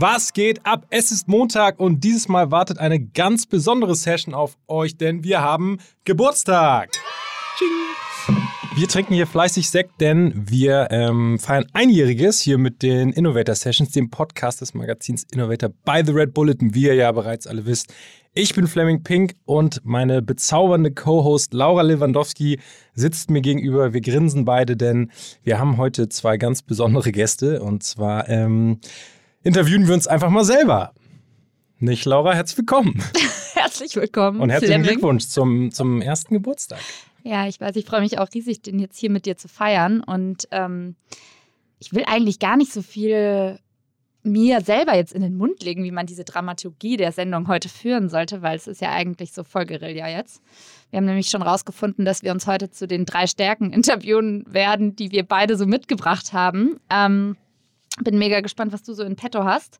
Was geht ab? Es ist Montag und dieses Mal wartet eine ganz besondere Session auf euch, denn wir haben Geburtstag. Tsching. Wir trinken hier fleißig Sekt, denn wir ähm, feiern Einjähriges hier mit den Innovator Sessions, dem Podcast des Magazins Innovator by The Red Bulletin, wie ihr ja bereits alle wisst. Ich bin Fleming Pink und meine bezaubernde Co-Host Laura Lewandowski sitzt mir gegenüber. Wir grinsen beide, denn wir haben heute zwei ganz besondere Gäste und zwar ähm, interviewen wir uns einfach mal selber. Nicht, Laura? Herzlich willkommen. Herzlich willkommen. Und herzlichen Fleming. Glückwunsch zum, zum ersten Geburtstag. Ja, ich weiß, ich freue mich auch riesig, den jetzt hier mit dir zu feiern. Und ähm, ich will eigentlich gar nicht so viel mir selber jetzt in den Mund legen, wie man diese Dramaturgie der Sendung heute führen sollte, weil es ist ja eigentlich so voll Guerilla jetzt. Wir haben nämlich schon rausgefunden, dass wir uns heute zu den drei Stärken interviewen werden, die wir beide so mitgebracht haben. Ähm, bin mega gespannt, was du so in petto hast.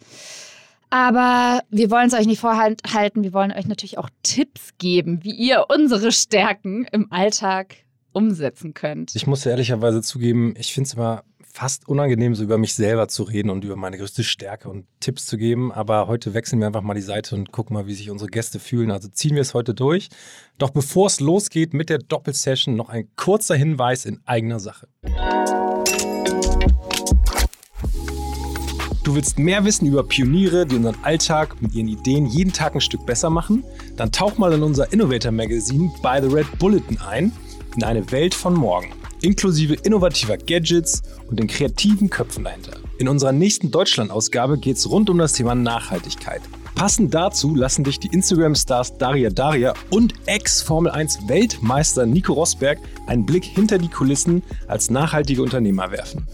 Aber wir wollen es euch nicht vorhalten. Wir wollen euch natürlich auch Tipps geben, wie ihr unsere Stärken im Alltag umsetzen könnt. Ich muss ehrlicherweise zugeben, ich finde es immer fast unangenehm, so über mich selber zu reden und über meine größte Stärke und Tipps zu geben. Aber heute wechseln wir einfach mal die Seite und gucken mal, wie sich unsere Gäste fühlen. Also ziehen wir es heute durch. Doch bevor es losgeht mit der Doppelsession, noch ein kurzer Hinweis in eigener Sache. Du willst mehr wissen über Pioniere, die unseren Alltag mit ihren Ideen jeden Tag ein Stück besser machen? Dann tauch mal in unser Innovator Magazine by the Red Bulletin ein, in eine Welt von morgen, inklusive innovativer Gadgets und den kreativen Köpfen dahinter. In unserer nächsten Deutschland-Ausgabe geht es rund um das Thema Nachhaltigkeit. Passend dazu lassen dich die Instagram-Stars Daria Daria und Ex-Formel-1-Weltmeister Nico Rosberg einen Blick hinter die Kulissen als nachhaltige Unternehmer werfen.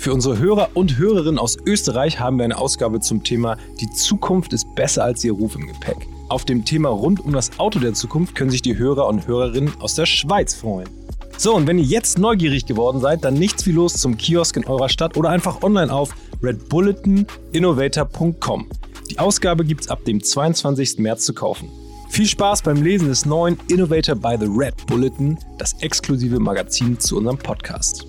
Für unsere Hörer und Hörerinnen aus Österreich haben wir eine Ausgabe zum Thema Die Zukunft ist besser als ihr Ruf im Gepäck. Auf dem Thema rund um das Auto der Zukunft können sich die Hörer und Hörerinnen aus der Schweiz freuen. So, und wenn ihr jetzt neugierig geworden seid, dann nichts wie los zum Kiosk in eurer Stadt oder einfach online auf redbulletoninnovator.com. Die Ausgabe gibt's ab dem 22. März zu kaufen. Viel Spaß beim Lesen des neuen Innovator by the Red Bulletin, das exklusive Magazin zu unserem Podcast.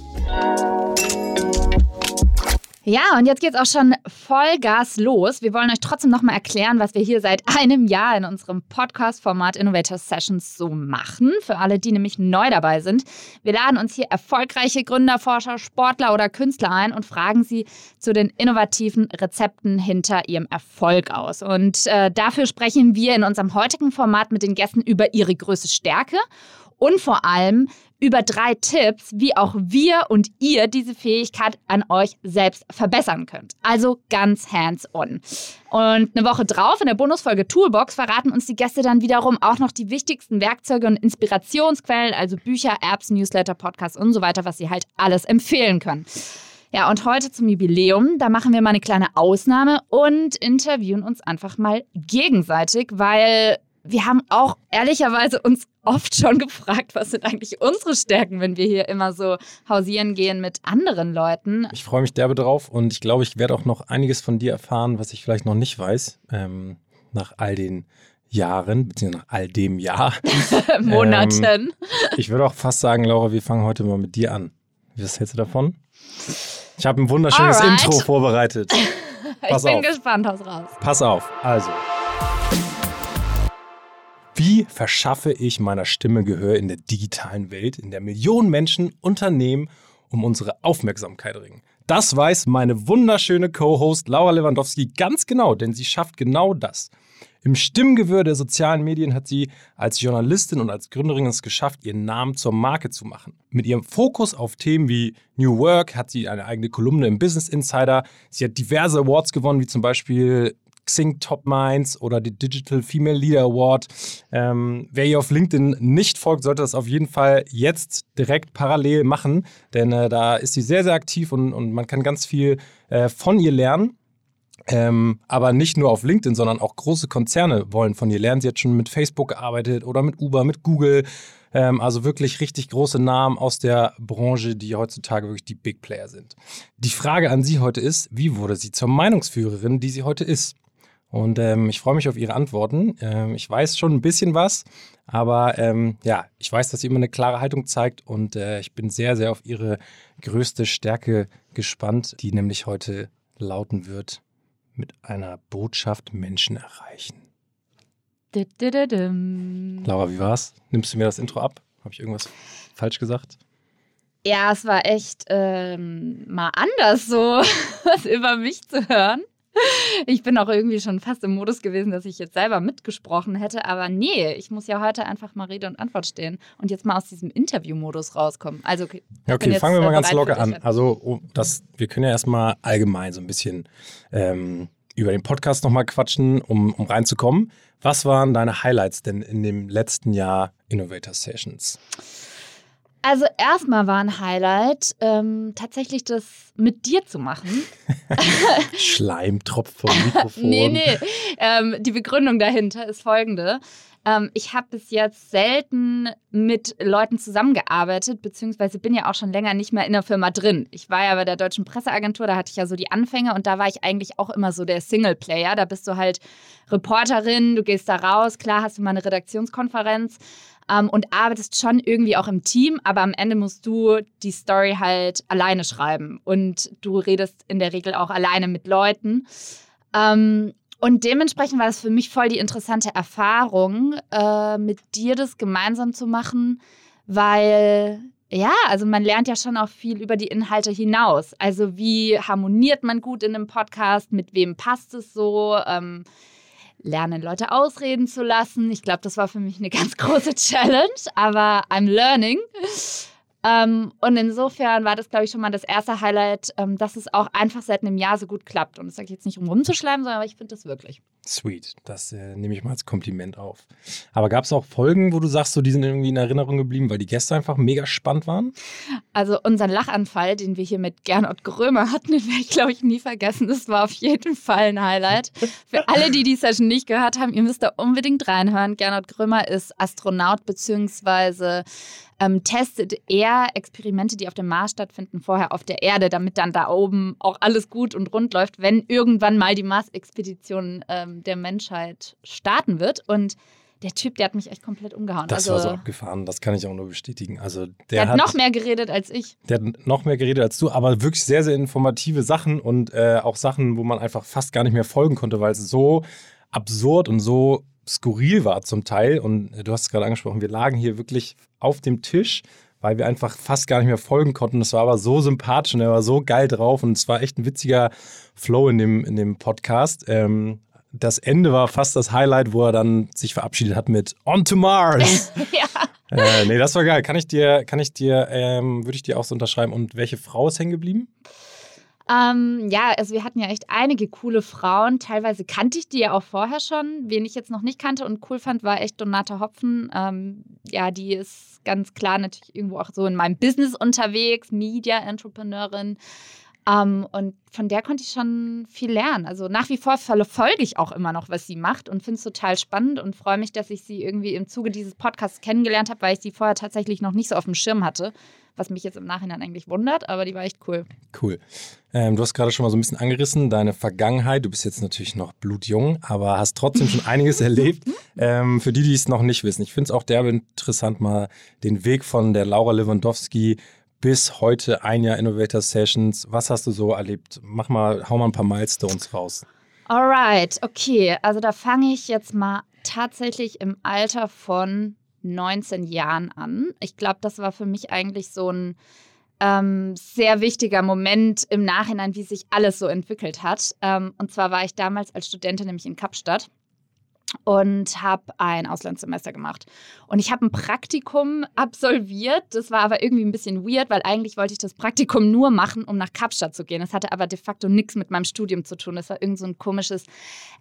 Ja, und jetzt geht's auch schon Vollgas los. Wir wollen euch trotzdem nochmal erklären, was wir hier seit einem Jahr in unserem Podcast-Format Innovator Sessions so machen. Für alle, die nämlich neu dabei sind. Wir laden uns hier erfolgreiche Gründer, Forscher, Sportler oder Künstler ein und fragen sie zu den innovativen Rezepten hinter ihrem Erfolg aus. Und äh, dafür sprechen wir in unserem heutigen Format mit den Gästen über ihre größte Stärke und vor allem über drei Tipps, wie auch wir und ihr diese Fähigkeit an euch selbst verbessern könnt. Also ganz hands-on. Und eine Woche drauf in der Bonusfolge Toolbox verraten uns die Gäste dann wiederum auch noch die wichtigsten Werkzeuge und Inspirationsquellen, also Bücher, Apps, Newsletter, Podcasts und so weiter, was sie halt alles empfehlen können. Ja, und heute zum Jubiläum, da machen wir mal eine kleine Ausnahme und interviewen uns einfach mal gegenseitig, weil wir haben auch ehrlicherweise uns oft schon gefragt, was sind eigentlich unsere Stärken, wenn wir hier immer so hausieren gehen mit anderen Leuten. Ich freue mich derbe drauf und ich glaube, ich werde auch noch einiges von dir erfahren, was ich vielleicht noch nicht weiß, ähm, nach all den Jahren, beziehungsweise nach all dem Jahr. Monaten. Ähm, ich würde auch fast sagen, Laura, wir fangen heute mal mit dir an. Was hältst du davon? Ich habe ein wunderschönes Alright. Intro vorbereitet. Pass ich bin auf. gespannt, haus raus. Pass auf, also. Wie verschaffe ich meiner Stimme Gehör in der digitalen Welt, in der Millionen Menschen Unternehmen um unsere Aufmerksamkeit ringen? Das weiß meine wunderschöne Co-Host Laura Lewandowski ganz genau, denn sie schafft genau das. Im Stimmgewirr der sozialen Medien hat sie als Journalistin und als Gründerin es geschafft, ihren Namen zur Marke zu machen. Mit ihrem Fokus auf Themen wie New Work hat sie eine eigene Kolumne im Business Insider. Sie hat diverse Awards gewonnen, wie zum Beispiel Xing Top Minds oder die Digital Female Leader Award. Ähm, wer ihr auf LinkedIn nicht folgt, sollte das auf jeden Fall jetzt direkt parallel machen, denn äh, da ist sie sehr, sehr aktiv und, und man kann ganz viel äh, von ihr lernen. Ähm, aber nicht nur auf LinkedIn, sondern auch große Konzerne wollen von ihr lernen. Sie hat schon mit Facebook gearbeitet oder mit Uber, mit Google. Ähm, also wirklich richtig große Namen aus der Branche, die heutzutage wirklich die Big Player sind. Die Frage an Sie heute ist, wie wurde sie zur Meinungsführerin, die sie heute ist? Und ähm, ich freue mich auf Ihre Antworten. Ähm, ich weiß schon ein bisschen was, aber ähm, ja, ich weiß, dass sie immer eine klare Haltung zeigt und äh, ich bin sehr, sehr auf Ihre größte Stärke gespannt, die nämlich heute lauten wird. mit einer Botschaft Menschen erreichen. Laura, wie war's? Nimmst du mir das Intro ab? Habe ich irgendwas falsch gesagt? Ja, es war echt ähm, mal anders, so was über mich zu hören. Ich bin auch irgendwie schon fast im Modus gewesen, dass ich jetzt selber mitgesprochen hätte. Aber nee, ich muss ja heute einfach mal Rede und Antwort stehen und jetzt mal aus diesem Interview-Modus rauskommen. Also, okay, Ja, okay, fangen wir jetzt, mal äh, ganz locker an. Also, oh, das, wir können ja erstmal allgemein so ein bisschen ähm, über den Podcast nochmal quatschen, um, um reinzukommen. Was waren deine Highlights denn in dem letzten Jahr Innovator Sessions? Also erstmal war ein Highlight, ähm, tatsächlich das mit dir zu machen. Schleim tropft vom Mikrofon. Nee, nee. Ähm, die Begründung dahinter ist folgende. Ähm, ich habe bis jetzt selten mit Leuten zusammengearbeitet, beziehungsweise bin ja auch schon länger nicht mehr in der Firma drin. Ich war ja bei der Deutschen Presseagentur, da hatte ich ja so die Anfänge und da war ich eigentlich auch immer so der Singleplayer. Da bist du halt Reporterin, du gehst da raus, klar hast du mal eine Redaktionskonferenz ähm, und arbeitest schon irgendwie auch im Team, aber am Ende musst du die Story halt alleine schreiben und du redest in der Regel auch alleine mit Leuten. Ähm, und dementsprechend war das für mich voll die interessante Erfahrung, äh, mit dir das gemeinsam zu machen, weil ja, also man lernt ja schon auch viel über die Inhalte hinaus. Also wie harmoniert man gut in einem Podcast, mit wem passt es so, ähm, lernen Leute ausreden zu lassen. Ich glaube, das war für mich eine ganz große Challenge, aber I'm learning. Ähm, und insofern war das, glaube ich, schon mal das erste Highlight, ähm, dass es auch einfach seit einem Jahr so gut klappt. Und das sage ich jetzt nicht, um rumzuschleimen, sondern ich finde das wirklich. Sweet, das äh, nehme ich mal als Kompliment auf. Aber gab es auch Folgen, wo du sagst, so, die sind irgendwie in Erinnerung geblieben, weil die Gäste einfach mega spannend waren? Also unseren Lachanfall, den wir hier mit Gernot Grömer hatten, den werde ich, glaube ich, nie vergessen. Das war auf jeden Fall ein Highlight. Für alle, die die Session nicht gehört haben, ihr müsst da unbedingt reinhören. Gernot Grömer ist Astronaut beziehungsweise ähm, testet er Experimente, die auf dem Mars stattfinden, vorher auf der Erde, damit dann da oben auch alles gut und rund läuft, wenn irgendwann mal die Mars-Expedition ähm, der Menschheit starten wird. Und der Typ, der hat mich echt komplett umgehauen. Das also, war so abgefahren, das kann ich auch nur bestätigen. Also der, der hat, hat noch mehr geredet als ich. Der hat noch mehr geredet als du, aber wirklich sehr, sehr informative Sachen und äh, auch Sachen, wo man einfach fast gar nicht mehr folgen konnte, weil es so absurd und so skurril war zum Teil. Und äh, du hast es gerade angesprochen, wir lagen hier wirklich auf dem Tisch, weil wir einfach fast gar nicht mehr folgen konnten. Das war aber so sympathisch und er war so geil drauf und es war echt ein witziger Flow in dem, in dem Podcast. Ähm, das Ende war fast das Highlight, wo er dann sich verabschiedet hat mit On to Mars. ja. äh, nee, das war geil. Kann ich dir, kann ich dir, ähm, würde ich dir auch so unterschreiben. Und welche Frau ist hängen geblieben? Ähm, ja, also wir hatten ja echt einige coole Frauen. Teilweise kannte ich die ja auch vorher schon. Wen ich jetzt noch nicht kannte und cool fand, war echt Donata Hopfen. Ähm, ja, die ist ganz klar natürlich irgendwo auch so in meinem Business unterwegs, Media-Entrepreneurin. Ähm, und von der konnte ich schon viel lernen. Also nach wie vor verfolge ich auch immer noch, was sie macht und finde es total spannend und freue mich, dass ich sie irgendwie im Zuge dieses Podcasts kennengelernt habe, weil ich sie vorher tatsächlich noch nicht so auf dem Schirm hatte. Was mich jetzt im Nachhinein eigentlich wundert, aber die war echt cool. Cool. Ähm, du hast gerade schon mal so ein bisschen angerissen, deine Vergangenheit. Du bist jetzt natürlich noch blutjung, aber hast trotzdem schon einiges erlebt. Ähm, für die, die es noch nicht wissen, ich finde es auch derbe interessant, mal den Weg von der Laura Lewandowski bis heute ein Jahr Innovator Sessions. Was hast du so erlebt? Mach mal, hau mal ein paar Milestones raus. Alright, okay. Also da fange ich jetzt mal tatsächlich im Alter von 19 Jahren an. Ich glaube, das war für mich eigentlich so ein ähm, sehr wichtiger Moment im Nachhinein, wie sich alles so entwickelt hat. Ähm, und zwar war ich damals als Studentin nämlich in Kapstadt und habe ein Auslandssemester gemacht. Und ich habe ein Praktikum absolviert. Das war aber irgendwie ein bisschen weird, weil eigentlich wollte ich das Praktikum nur machen, um nach Kapstadt zu gehen. Das hatte aber de facto nichts mit meinem Studium zu tun. Das war irgend so ein komisches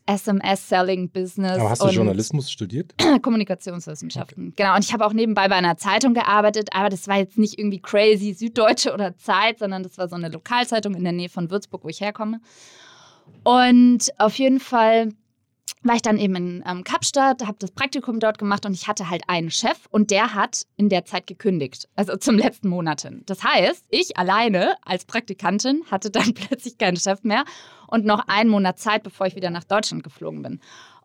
SMS-Selling-Business. Aber hast du Journalismus studiert? Kommunikationswissenschaften. Okay. Genau. Und ich habe auch nebenbei bei einer Zeitung gearbeitet, aber das war jetzt nicht irgendwie crazy Süddeutsche oder Zeit, sondern das war so eine Lokalzeitung in der Nähe von Würzburg, wo ich herkomme. Und auf jeden Fall war ich dann eben in ähm, Kapstadt, habe das Praktikum dort gemacht und ich hatte halt einen Chef und der hat in der Zeit gekündigt, also zum letzten Monat hin. Das heißt, ich alleine als Praktikantin hatte dann plötzlich keinen Chef mehr und noch einen Monat Zeit, bevor ich wieder nach Deutschland geflogen bin.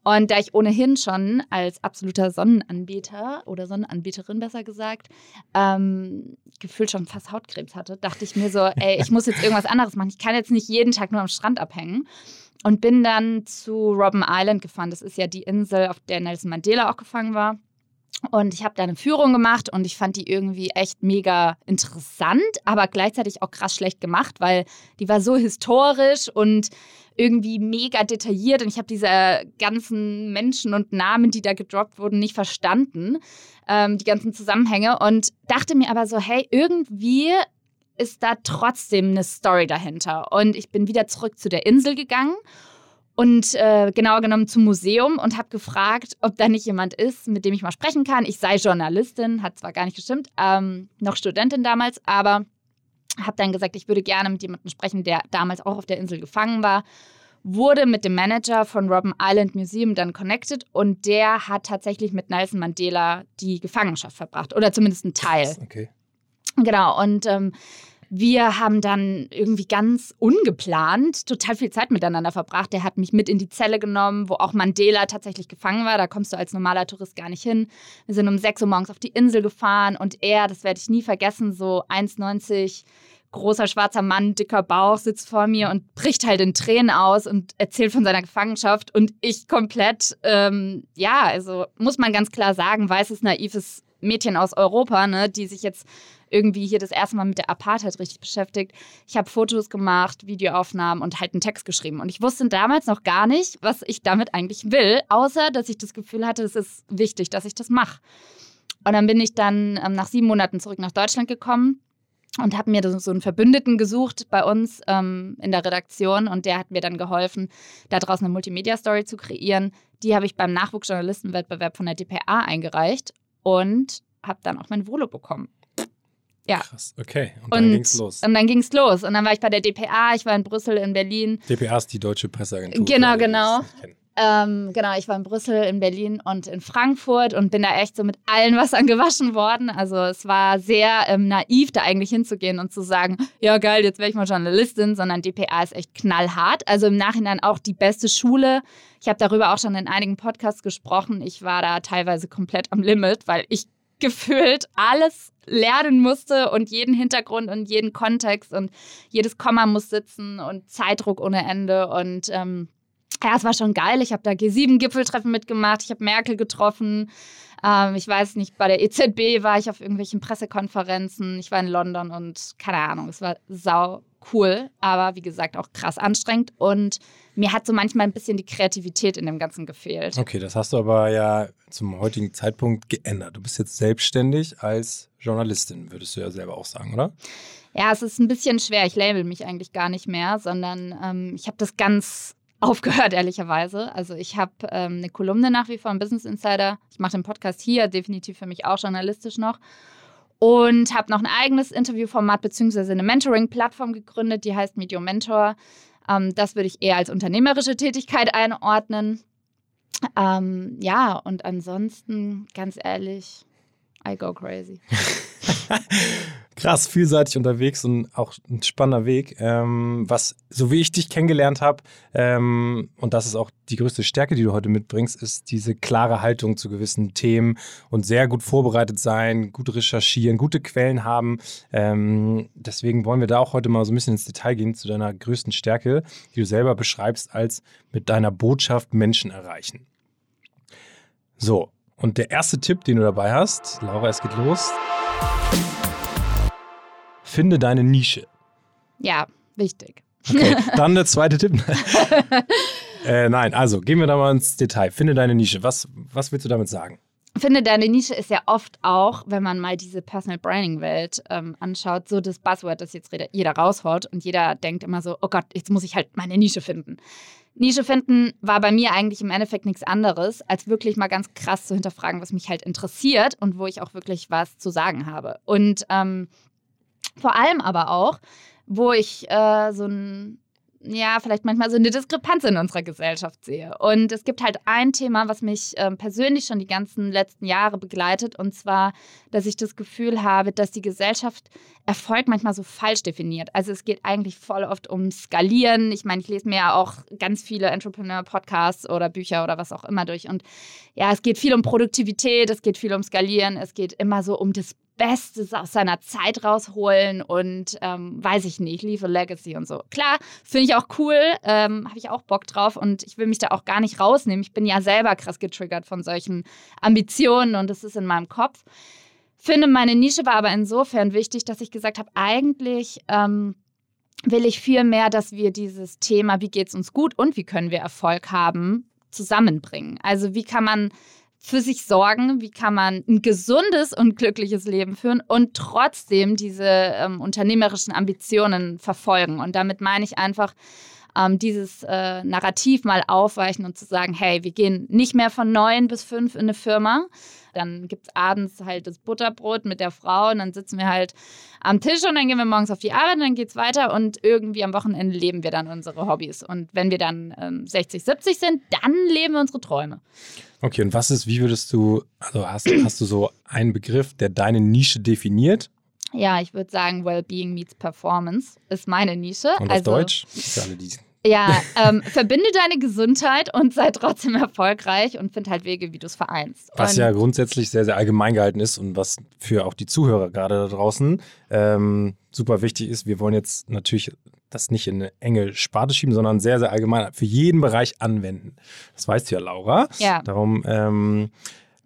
Und da ich ohnehin schon als absoluter Sonnenanbieter oder Sonnenanbieterin besser gesagt, ähm, gefühlt schon fast Hautkrebs hatte, dachte ich mir so, ey, ich muss jetzt irgendwas anderes machen. Ich kann jetzt nicht jeden Tag nur am Strand abhängen. Und bin dann zu Robben Island gefahren. Das ist ja die Insel, auf der Nelson Mandela auch gefangen war. Und ich habe da eine Führung gemacht und ich fand die irgendwie echt mega interessant, aber gleichzeitig auch krass schlecht gemacht, weil die war so historisch und irgendwie mega detailliert und ich habe diese ganzen Menschen und Namen, die da gedroppt wurden, nicht verstanden, ähm, die ganzen Zusammenhänge und dachte mir aber so, hey, irgendwie ist da trotzdem eine Story dahinter. Und ich bin wieder zurück zu der Insel gegangen und äh, genauer genommen zum Museum und habe gefragt, ob da nicht jemand ist, mit dem ich mal sprechen kann. Ich sei Journalistin, hat zwar gar nicht gestimmt, ähm, noch Studentin damals, aber habe dann gesagt, ich würde gerne mit jemandem sprechen, der damals auch auf der Insel gefangen war. Wurde mit dem Manager von Robben Island Museum dann connected und der hat tatsächlich mit Nelson Mandela die Gefangenschaft verbracht oder zumindest einen Teil. Okay. Genau, und ähm, wir haben dann irgendwie ganz ungeplant total viel Zeit miteinander verbracht. Der hat mich mit in die Zelle genommen, wo auch Mandela tatsächlich gefangen war. Da kommst du als normaler Tourist gar nicht hin. Wir sind um 6 Uhr morgens auf die Insel gefahren und er, das werde ich nie vergessen, so 1,90 großer schwarzer Mann, dicker Bauch, sitzt vor mir und bricht halt in Tränen aus und erzählt von seiner Gefangenschaft. Und ich komplett, ähm, ja, also muss man ganz klar sagen, weißes, naives Mädchen aus Europa, ne, die sich jetzt irgendwie hier das erste Mal mit der Apartheid richtig beschäftigt. Ich habe Fotos gemacht, Videoaufnahmen und halt einen Text geschrieben. Und ich wusste damals noch gar nicht, was ich damit eigentlich will, außer dass ich das Gefühl hatte, es ist wichtig, dass ich das mache. Und dann bin ich dann ähm, nach sieben Monaten zurück nach Deutschland gekommen und habe mir so einen Verbündeten gesucht bei uns ähm, in der Redaktion und der hat mir dann geholfen, da draußen eine Multimedia-Story zu kreieren. Die habe ich beim Nachwuchsjournalistenwettbewerb von der DPA eingereicht und habe dann auch mein Volo bekommen. Ja. Krass, okay. Und dann ging es los. Und dann ging es los. Und dann war ich bei der DPA, ich war in Brüssel, in Berlin. DPA ist die Deutsche Presseagentur. Genau, genau. Ähm, genau, ich war in Brüssel, in Berlin und in Frankfurt und bin da echt so mit allen Wassern gewaschen worden. Also es war sehr ähm, naiv, da eigentlich hinzugehen und zu sagen, ja geil, jetzt wäre ich mal Journalistin, sondern DPA ist echt knallhart. Also im Nachhinein auch die beste Schule. Ich habe darüber auch schon in einigen Podcasts gesprochen. Ich war da teilweise komplett am Limit, weil ich gefühlt alles lernen musste und jeden Hintergrund und jeden Kontext und jedes Komma muss sitzen und Zeitdruck ohne Ende und ähm, ja, es war schon geil. Ich habe da G7-Gipfeltreffen mitgemacht, ich habe Merkel getroffen. Ähm, ich weiß nicht, bei der EZB war ich auf irgendwelchen Pressekonferenzen. Ich war in London und keine Ahnung, es war sau cool, aber wie gesagt auch krass anstrengend und mir hat so manchmal ein bisschen die Kreativität in dem Ganzen gefehlt. Okay, das hast du aber ja zum heutigen Zeitpunkt geändert. Du bist jetzt selbstständig als Journalistin, würdest du ja selber auch sagen, oder? Ja, es ist ein bisschen schwer. Ich label mich eigentlich gar nicht mehr, sondern ähm, ich habe das ganz aufgehört, ehrlicherweise. Also ich habe ähm, eine Kolumne nach wie vor im Business Insider. Ich mache den Podcast hier, definitiv für mich auch journalistisch noch. Und habe noch ein eigenes Interviewformat bzw. eine Mentoring-Plattform gegründet, die heißt Medium Mentor. Ähm, das würde ich eher als unternehmerische Tätigkeit einordnen. Ähm, ja, und ansonsten, ganz ehrlich, I go crazy. Krass, vielseitig unterwegs und auch ein spannender Weg. Ähm, was, so wie ich dich kennengelernt habe, ähm, und das ist auch die größte Stärke, die du heute mitbringst, ist diese klare Haltung zu gewissen Themen und sehr gut vorbereitet sein, gut recherchieren, gute Quellen haben. Ähm, deswegen wollen wir da auch heute mal so ein bisschen ins Detail gehen zu deiner größten Stärke, die du selber beschreibst, als mit deiner Botschaft Menschen erreichen. So, und der erste Tipp, den du dabei hast, Laura, es geht los. Finde deine Nische. Ja, wichtig. Okay, dann der zweite Tipp. äh, nein, also gehen wir da mal ins Detail. Finde deine Nische. Was, was willst du damit sagen? Finde deine Nische ist ja oft auch, wenn man mal diese Personal Branding Welt ähm, anschaut, so das Buzzword, das jetzt jeder raushaut und jeder denkt immer so, oh Gott, jetzt muss ich halt meine Nische finden. Nische finden war bei mir eigentlich im Endeffekt nichts anderes, als wirklich mal ganz krass zu hinterfragen, was mich halt interessiert und wo ich auch wirklich was zu sagen habe. Und ähm, vor allem aber auch, wo ich äh, so ein ja, vielleicht manchmal so eine Diskrepanz in unserer Gesellschaft sehe. Und es gibt halt ein Thema, was mich äh, persönlich schon die ganzen letzten Jahre begleitet, und zwar, dass ich das Gefühl habe, dass die Gesellschaft Erfolg manchmal so falsch definiert. Also es geht eigentlich voll oft um Skalieren. Ich meine, ich lese mir ja auch ganz viele Entrepreneur-Podcasts oder Bücher oder was auch immer durch. Und ja, es geht viel um Produktivität, es geht viel um Skalieren, es geht immer so um das Bestes aus seiner Zeit rausholen und ähm, weiß ich nicht, leave a legacy und so. Klar, finde ich auch cool, ähm, habe ich auch Bock drauf und ich will mich da auch gar nicht rausnehmen. Ich bin ja selber krass getriggert von solchen Ambitionen und das ist in meinem Kopf. Finde, meine Nische war aber insofern wichtig, dass ich gesagt habe, eigentlich ähm, will ich viel mehr, dass wir dieses Thema, wie geht es uns gut und wie können wir Erfolg haben, zusammenbringen. Also wie kann man für sich sorgen, wie kann man ein gesundes und glückliches Leben führen und trotzdem diese ähm, unternehmerischen Ambitionen verfolgen. Und damit meine ich einfach, ähm, dieses äh, Narrativ mal aufweichen und zu sagen, hey, wir gehen nicht mehr von neun bis fünf in eine Firma. Dann gibt es abends halt das Butterbrot mit der Frau und dann sitzen wir halt am Tisch und dann gehen wir morgens auf die Arbeit und dann geht es weiter und irgendwie am Wochenende leben wir dann unsere Hobbys. Und wenn wir dann ähm, 60, 70 sind, dann leben wir unsere Träume. Okay, und was ist, wie würdest du, also hast, hast du so einen Begriff, der deine Nische definiert? Ja, ich würde sagen, Wellbeing meets Performance ist meine Nische. Und auf also, Deutsch? Für alle, die ja, ähm, verbinde deine Gesundheit und sei trotzdem erfolgreich und find halt Wege, wie du es vereinst. Was und ja grundsätzlich sehr, sehr allgemein gehalten ist und was für auch die Zuhörer gerade da draußen ähm, super wichtig ist. Wir wollen jetzt natürlich das nicht in eine enge Sparte schieben, sondern sehr, sehr allgemein für jeden Bereich anwenden. Das weißt du ja, Laura. Ja. Darum ähm,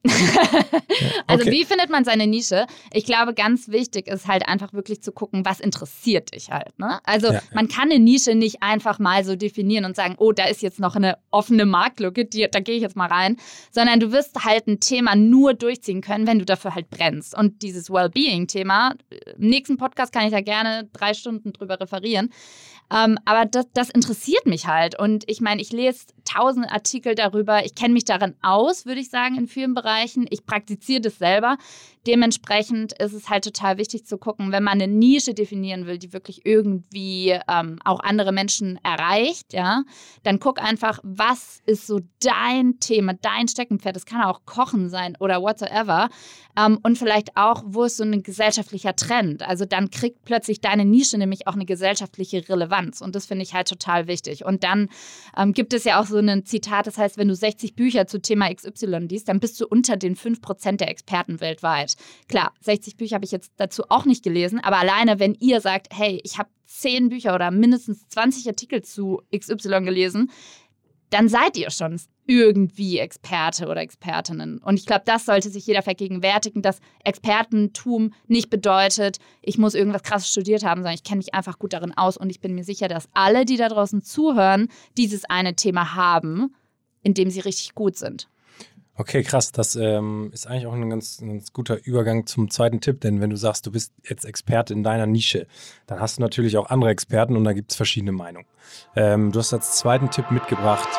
also okay. wie findet man seine Nische? Ich glaube, ganz wichtig ist halt einfach wirklich zu gucken, was interessiert dich halt. Ne? Also ja, man kann eine Nische nicht einfach mal so definieren und sagen, oh, da ist jetzt noch eine offene Marktlücke, die, da gehe ich jetzt mal rein, sondern du wirst halt ein Thema nur durchziehen können, wenn du dafür halt brennst. Und dieses Wellbeing-Thema, im nächsten Podcast kann ich da gerne drei Stunden drüber referieren. Ähm, aber das, das interessiert mich halt. Und ich meine, ich lese tausend Artikel darüber. Ich kenne mich darin aus, würde ich sagen, in vielen Bereichen. Ich praktiziere das selber. Dementsprechend ist es halt total wichtig zu gucken, wenn man eine Nische definieren will, die wirklich irgendwie ähm, auch andere Menschen erreicht, ja, dann guck einfach, was ist so dein Thema, dein Steckenpferd. Das kann auch Kochen sein oder whatsoever. Ähm, und vielleicht auch, wo ist so ein gesellschaftlicher Trend? Also dann kriegt plötzlich deine Nische nämlich auch eine gesellschaftliche Relevanz. Und das finde ich halt total wichtig. Und dann ähm, gibt es ja auch so ein Zitat, das heißt, wenn du 60 Bücher zu Thema XY liest, dann bist du unter den 5% der Experten weltweit. Klar, 60 Bücher habe ich jetzt dazu auch nicht gelesen, aber alleine, wenn ihr sagt, hey, ich habe 10 Bücher oder mindestens 20 Artikel zu XY gelesen, dann seid ihr schon irgendwie Experte oder Expertinnen. Und ich glaube, das sollte sich jeder vergegenwärtigen, dass Expertentum nicht bedeutet, ich muss irgendwas krasses studiert haben, sondern ich kenne mich einfach gut darin aus und ich bin mir sicher, dass alle, die da draußen zuhören, dieses eine Thema haben, in dem sie richtig gut sind. Okay, krass. Das ähm, ist eigentlich auch ein ganz, ein ganz, guter Übergang zum zweiten Tipp, denn wenn du sagst, du bist jetzt Experte in deiner Nische, dann hast du natürlich auch andere Experten und da gibt es verschiedene Meinungen. Ähm, du hast als zweiten Tipp mitgebracht,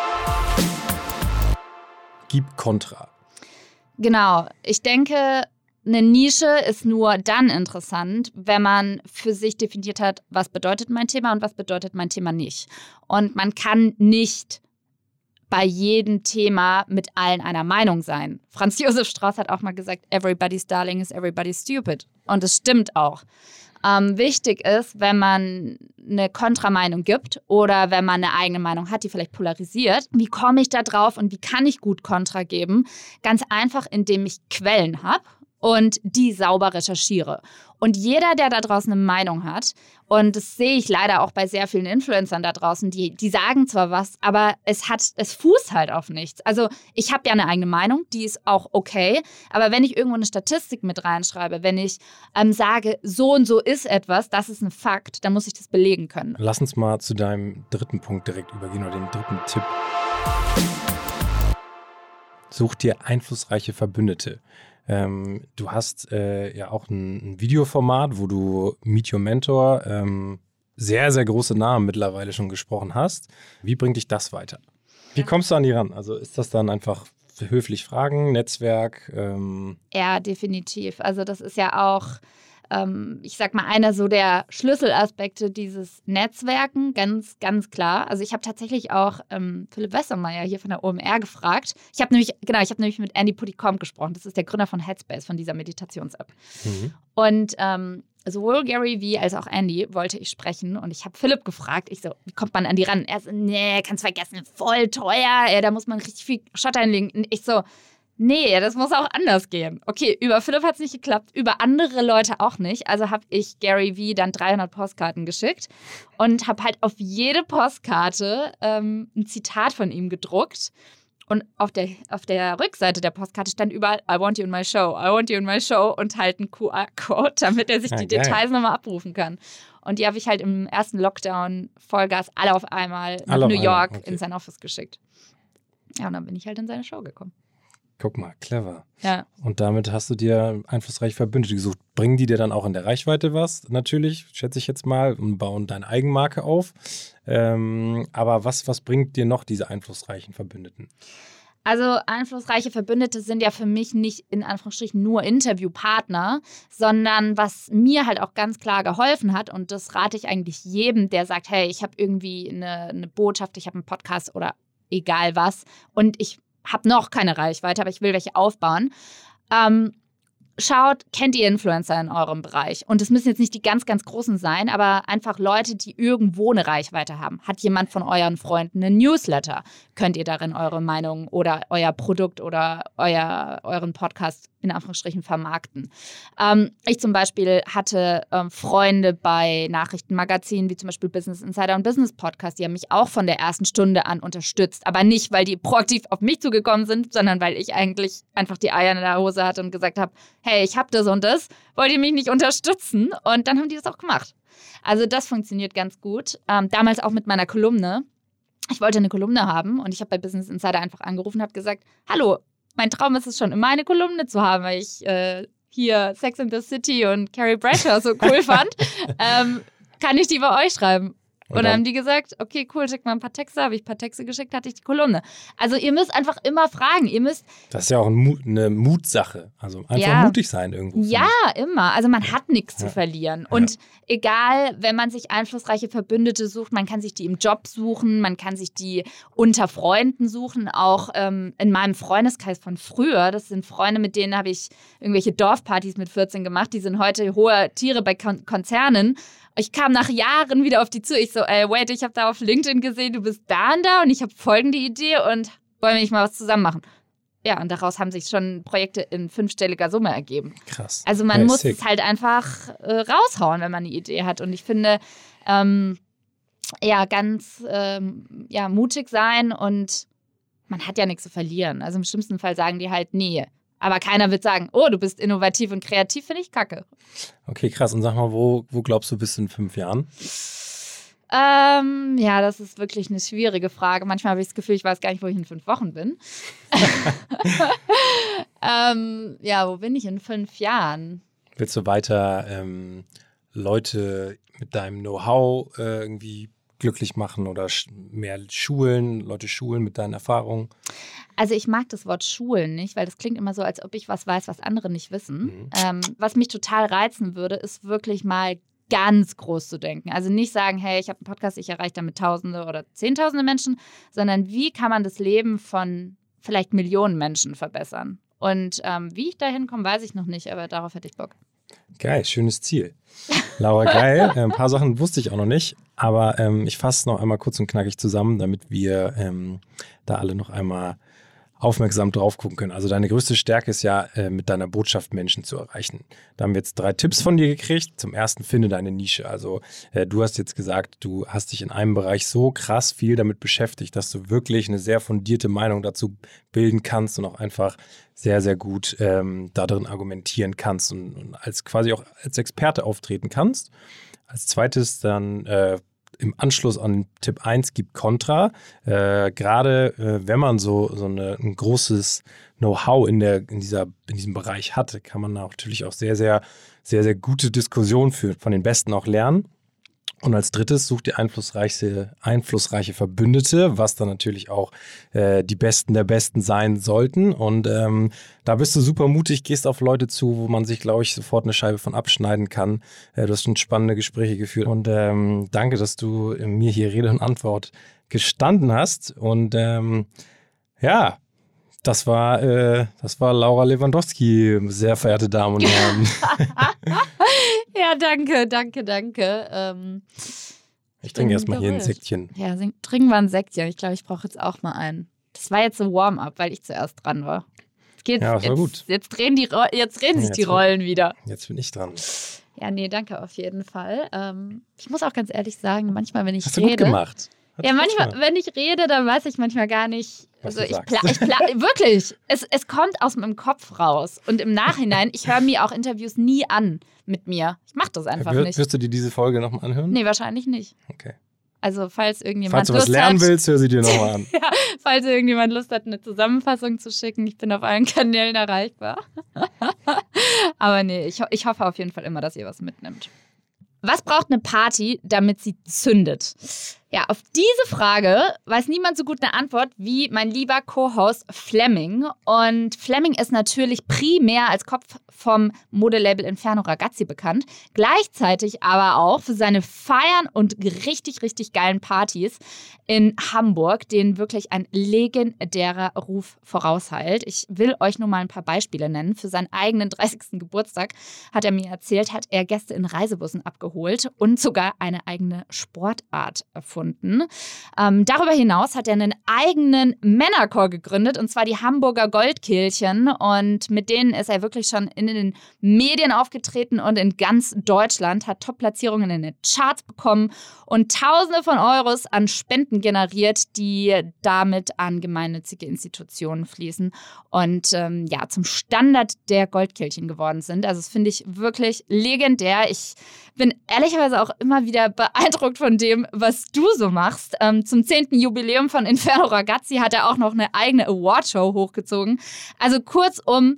gib Kontra. Genau. Ich denke, eine Nische ist nur dann interessant, wenn man für sich definiert hat, was bedeutet mein Thema und was bedeutet mein Thema nicht. Und man kann nicht bei jedem Thema mit allen einer Meinung sein. Franz Josef Strauß hat auch mal gesagt, everybody's darling is everybody's stupid. Und es stimmt auch. Ähm, wichtig ist, wenn man eine Kontrameinung gibt oder wenn man eine eigene Meinung hat, die vielleicht polarisiert, wie komme ich da drauf und wie kann ich gut Kontra geben? Ganz einfach, indem ich Quellen habe und die sauber recherchiere. Und jeder, der da draußen eine Meinung hat, und das sehe ich leider auch bei sehr vielen Influencern da draußen, die, die sagen zwar was, aber es hat, es fußt halt auf nichts. Also ich habe ja eine eigene Meinung, die ist auch okay, aber wenn ich irgendwo eine Statistik mit reinschreibe, wenn ich ähm, sage, so und so ist etwas, das ist ein Fakt, dann muss ich das belegen können. Lass uns mal zu deinem dritten Punkt direkt übergehen oder dem dritten Tipp. Such dir einflussreiche Verbündete. Ähm, du hast äh, ja auch ein, ein, Videoformat, wo du Meet Your Mentor ähm, sehr, sehr große Namen mittlerweile schon gesprochen hast. Wie bringt dich das weiter? Wie kommst du an die ran? Also ist das dann einfach höflich fragen, Netzwerk? Ähm ja, definitiv. Also das ist ja auch ähm, ich sag mal, einer so der Schlüsselaspekte dieses Netzwerken, ganz, ganz klar. Also ich habe tatsächlich auch ähm, Philipp Wessermeier hier von der OMR gefragt. Ich habe nämlich, genau, ich habe nämlich mit Andy Pudicombe gesprochen. Das ist der Gründer von Headspace, von dieser Meditations-App. Mhm. Und ähm, sowohl Gary wie als auch Andy wollte ich sprechen und ich habe Philipp gefragt, ich so, wie kommt man an die ran? Er so, nee, kannst vergessen, voll teuer, ey, da muss man richtig viel Schott einlegen. Und ich so, Nee, das muss auch anders gehen. Okay, über Philipp hat es nicht geklappt, über andere Leute auch nicht. Also habe ich Gary V dann 300 Postkarten geschickt und habe halt auf jede Postkarte ähm, ein Zitat von ihm gedruckt. Und auf der, auf der Rückseite der Postkarte stand überall I want you in my show, I want you in my show und halt ein QR-Code, damit er sich Ja, die geil. Details nochmal abrufen kann. Und die habe ich halt im ersten Lockdown Vollgas alle auf einmal nach Alle auf New York okay. in sein Office geschickt. Ja, und dann bin ich halt in seine Show gekommen. Guck mal, clever. Ja. Und damit hast du dir einflussreiche Verbündete gesucht. Bringen die dir dann auch in der Reichweite was? Natürlich, schätze ich jetzt mal, und bauen deine Eigenmarke auf. Ähm, aber was, was bringt dir noch diese einflussreichen Verbündeten? Also einflussreiche Verbündete sind ja für mich nicht in Anführungsstrichen nur Interviewpartner, sondern was mir halt auch ganz klar geholfen hat und das rate ich eigentlich jedem, der sagt, hey, ich habe irgendwie eine, eine Botschaft, ich habe einen Podcast oder egal was und ich habe noch keine Reichweite, aber ich will welche aufbauen. Ähm, schaut, kennt ihr Influencer in eurem Bereich? Und es müssen jetzt nicht die ganz, ganz großen sein, aber einfach Leute, die irgendwo eine Reichweite haben. Hat jemand von euren Freunden einen Newsletter? Könnt ihr darin eure Meinung oder euer Produkt oder euer, euren Podcast in Anführungsstrichen vermarkten? Ähm, ich zum Beispiel hatte ähm, Freunde bei Nachrichtenmagazinen wie zum Beispiel Business Insider und Business Podcast, die haben mich auch von der ersten Stunde an unterstützt. Aber nicht, weil die proaktiv auf mich zugekommen sind, sondern weil ich eigentlich einfach die Eier in der Hose hatte und gesagt habe, hey, ich habe das und das, wollt ihr mich nicht unterstützen? Und dann haben die das auch gemacht. Also das funktioniert ganz gut. Ähm, damals auch mit meiner Kolumne. Ich wollte eine Kolumne haben und ich habe bei Business Insider einfach angerufen und habe gesagt, hallo, mein Traum ist es schon immer eine Kolumne zu haben, weil ich äh, hier Sex in the City und Carrie Bradshaw so cool fand. ähm, kann ich die bei euch schreiben? Und dann dann- haben die gesagt, okay, cool, schick mal ein paar Texte. Habe ich ein paar Texte geschickt, hatte ich die Kolumne. Also ihr müsst einfach immer fragen. Ihr müsst Das ist ja auch ein Mut, eine Mutsache. Also einfach Ja. mutig sein irgendwo. Ja, immer. Also man hat nichts zu Ja. verlieren. Und egal, wenn man sich einflussreiche Verbündete sucht, man kann sich die im Job suchen, man kann sich die unter Freunden suchen. Auch ähm, in meinem Freundeskreis von früher, das sind Freunde, mit denen habe ich irgendwelche Dorfpartys mit 14 gemacht. Die sind heute hohe Tiere bei Kon Konzernen. Ich kam nach Jahren wieder auf die zu. Ich so, ey, wait, ich habe da auf LinkedIn gesehen, du bist da und da und ich habe folgende Idee und wollen wir nicht mal was zusammen machen. Ja, und daraus haben sich schon Projekte in fünfstelliger Summe ergeben. Krass. Also man Ja, muss sick. es halt einfach äh, raushauen, wenn man eine Idee hat. Und ich finde, ähm, ja, ganz ähm, ja, mutig sein und man hat ja nichts zu verlieren. Also im schlimmsten Fall sagen die halt, nee. Aber keiner wird sagen, oh, du bist innovativ und kreativ, finde ich kacke. Okay, krass. Und sag mal, wo, wo glaubst du, bist du in fünf Jahren? Ähm, ja, das ist wirklich eine schwierige Frage. Manchmal habe ich das Gefühl, ich weiß gar nicht, wo ich in fünf Wochen bin. ähm, ja, wo bin ich in fünf Jahren? Willst du weiter ähm, Leute mit deinem Know-how äh, irgendwie glücklich machen oder mehr schulen, Leute schulen mit deinen Erfahrungen? Also ich mag das Wort Schulen nicht, weil das klingt immer so, als ob ich was weiß, was andere nicht wissen. Mhm. Ähm, was mich total reizen würde, ist wirklich mal ganz groß zu denken. Also nicht sagen, hey, ich habe einen Podcast, ich erreiche damit Tausende oder Zehntausende Menschen, sondern wie kann man das Leben von vielleicht Millionen Menschen verbessern? Und ähm, wie ich da hinkomme, weiß ich noch nicht, aber darauf hätte ich Bock. Geil, schönes Ziel. Laura, geil. Äh, Ein paar Sachen wusste ich auch noch nicht, aber ähm, ich fasse es noch einmal kurz und knackig zusammen, damit wir ähm, da alle noch einmal aufmerksam drauf gucken können. Also deine größte Stärke ist ja, äh, mit deiner Botschaft Menschen zu erreichen. Da haben wir jetzt drei Tipps von dir gekriegt. Zum ersten, finde deine Nische. Also äh, du hast jetzt gesagt, du hast dich in einem Bereich so krass viel damit beschäftigt, dass du wirklich eine sehr fundierte Meinung dazu bilden kannst und auch einfach sehr, sehr gut ähm, darin argumentieren kannst und, und als quasi auch als Experte auftreten kannst. Als zweites dann äh, im Anschluss an Tipp 1 gibt Kontra. Äh, Gerade äh, wenn man so, so eine, ein großes Know-how in, in, in diesem Bereich hat, kann man natürlich auch sehr, sehr, sehr, sehr gute Diskussionen führen, von den Besten auch lernen. Und als drittes sucht ihr einflussreiche, einflussreiche Verbündete, was dann natürlich auch äh, die Besten der Besten sein sollten. Und ähm, da bist du super mutig, gehst auf Leute zu, wo man sich, glaube ich, sofort eine Scheibe von abschneiden kann. Äh, du hast schon spannende Gespräche geführt. Und ähm, danke, dass du mir hier Rede und Antwort gestanden hast. Und ähm, ja, das war, äh, das war Laura Lewandowski, sehr verehrte Damen und Herren. Ja, danke, danke, danke. Ähm, Ich trinke bin erstmal hier ein. Säckchen. ja, trinken wir ein Säckchen. Ich glaube, ich brauche jetzt auch mal einen. Das war jetzt so Warm-up, weil ich zuerst dran war. Jetzt geht's, Ja, das war jetzt, gut. Jetzt drehen, die, jetzt drehen sich Jetzt die Rollen wieder. Jetzt bin ich dran. Ja, nee, danke auf jeden Fall. Ähm, ich muss auch ganz ehrlich sagen, manchmal, wenn ich Hast du rede. gut gemacht. Hat Ja, manchmal, wenn ich rede, dann weiß ich manchmal gar nicht. Was Also ich, pla ich pla wirklich. Es, es kommt aus meinem Kopf raus. Und im Nachhinein, ich höre mir auch Interviews nie an mit mir. Ich mache das einfach Wir, nicht. Wirst du dir diese Folge nochmal anhören? Nee, wahrscheinlich nicht. Okay. Also, falls irgendjemand Falls du was Lust lernen hat, willst, hör sie dir nochmal an. falls irgendjemand Lust hat, eine Zusammenfassung zu schicken, ich bin auf allen Kanälen erreichbar. Aber nee, ich, ich hoffe auf jeden Fall immer, dass ihr was mitnimmt. Was braucht eine Party, damit sie zündet? Ja, auf diese Frage weiß niemand so gut eine Antwort wie mein lieber Co-Host Fleming. Und Fleming ist natürlich primär als Kopf vom Modelabel Inferno Ragazzi bekannt, gleichzeitig aber auch für seine Feiern und richtig, richtig geilen Partys in Hamburg, denen wirklich ein legendärer Ruf vorausheilt. Ich will euch nur mal ein paar Beispiele nennen. Für seinen eigenen 30. Geburtstag hat er mir erzählt, hat er Gäste in Reisebussen abgeholt und sogar eine eigene Sportart erfunden. Ähm, darüber hinaus hat er einen eigenen Männerchor gegründet, und zwar die Hamburger Goldkehlchen. Und mit denen ist er wirklich schon in den Medien aufgetreten und in ganz Deutschland, hat Top-Platzierungen in den Charts bekommen und Tausende von Euros an Spenden generiert, die damit an gemeinnützige Institutionen fließen und ähm, ja, zum Standard der Goldkehlchen geworden sind. Also das finde ich wirklich legendär. Ich bin ehrlicherweise auch immer wieder beeindruckt von dem, was du so machst. Ähm, zum 10. Jubiläum von Inferno Ragazzi hat er auch noch eine eigene Awardshow hochgezogen. Also kurzum,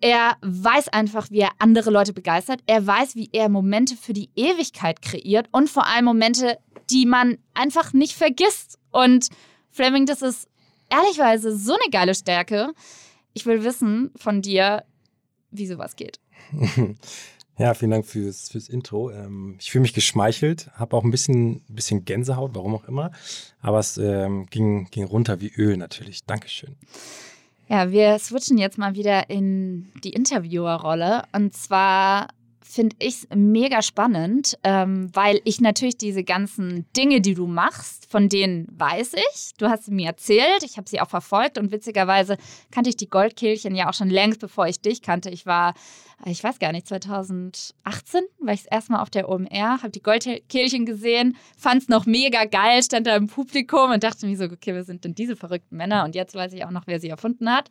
er weiß einfach, wie er andere Leute begeistert. Er weiß, wie er Momente für die Ewigkeit kreiert und vor allem Momente, die man einfach nicht vergisst. Und Fleming, das ist ehrlichweise so eine geile Stärke. Ich will wissen von dir, wie sowas geht. Ja, vielen Dank fürs, fürs Intro. Ähm, ich fühle mich geschmeichelt, habe auch ein bisschen, bisschen Gänsehaut, warum auch immer. Aber es ähm, ging, ging runter wie Öl natürlich. Dankeschön. Ja, wir switchen jetzt mal wieder in die Interviewerrolle. Und zwar finde ich es mega spannend, ähm, weil ich natürlich diese ganzen Dinge, die du machst, von denen weiß ich. Du hast sie mir erzählt, ich habe sie auch verfolgt und witzigerweise kannte ich die Goldkehlchen ja auch schon längst, bevor ich dich kannte. Ich war, ich weiß gar nicht, 2018 war ich das erste Mal auf der OMR, habe die Goldkehlchen gesehen, fand es noch mega geil, stand da im Publikum und dachte mir so, okay, wer sind denn diese verrückten Männer? Und jetzt weiß ich auch noch, wer sie erfunden hat,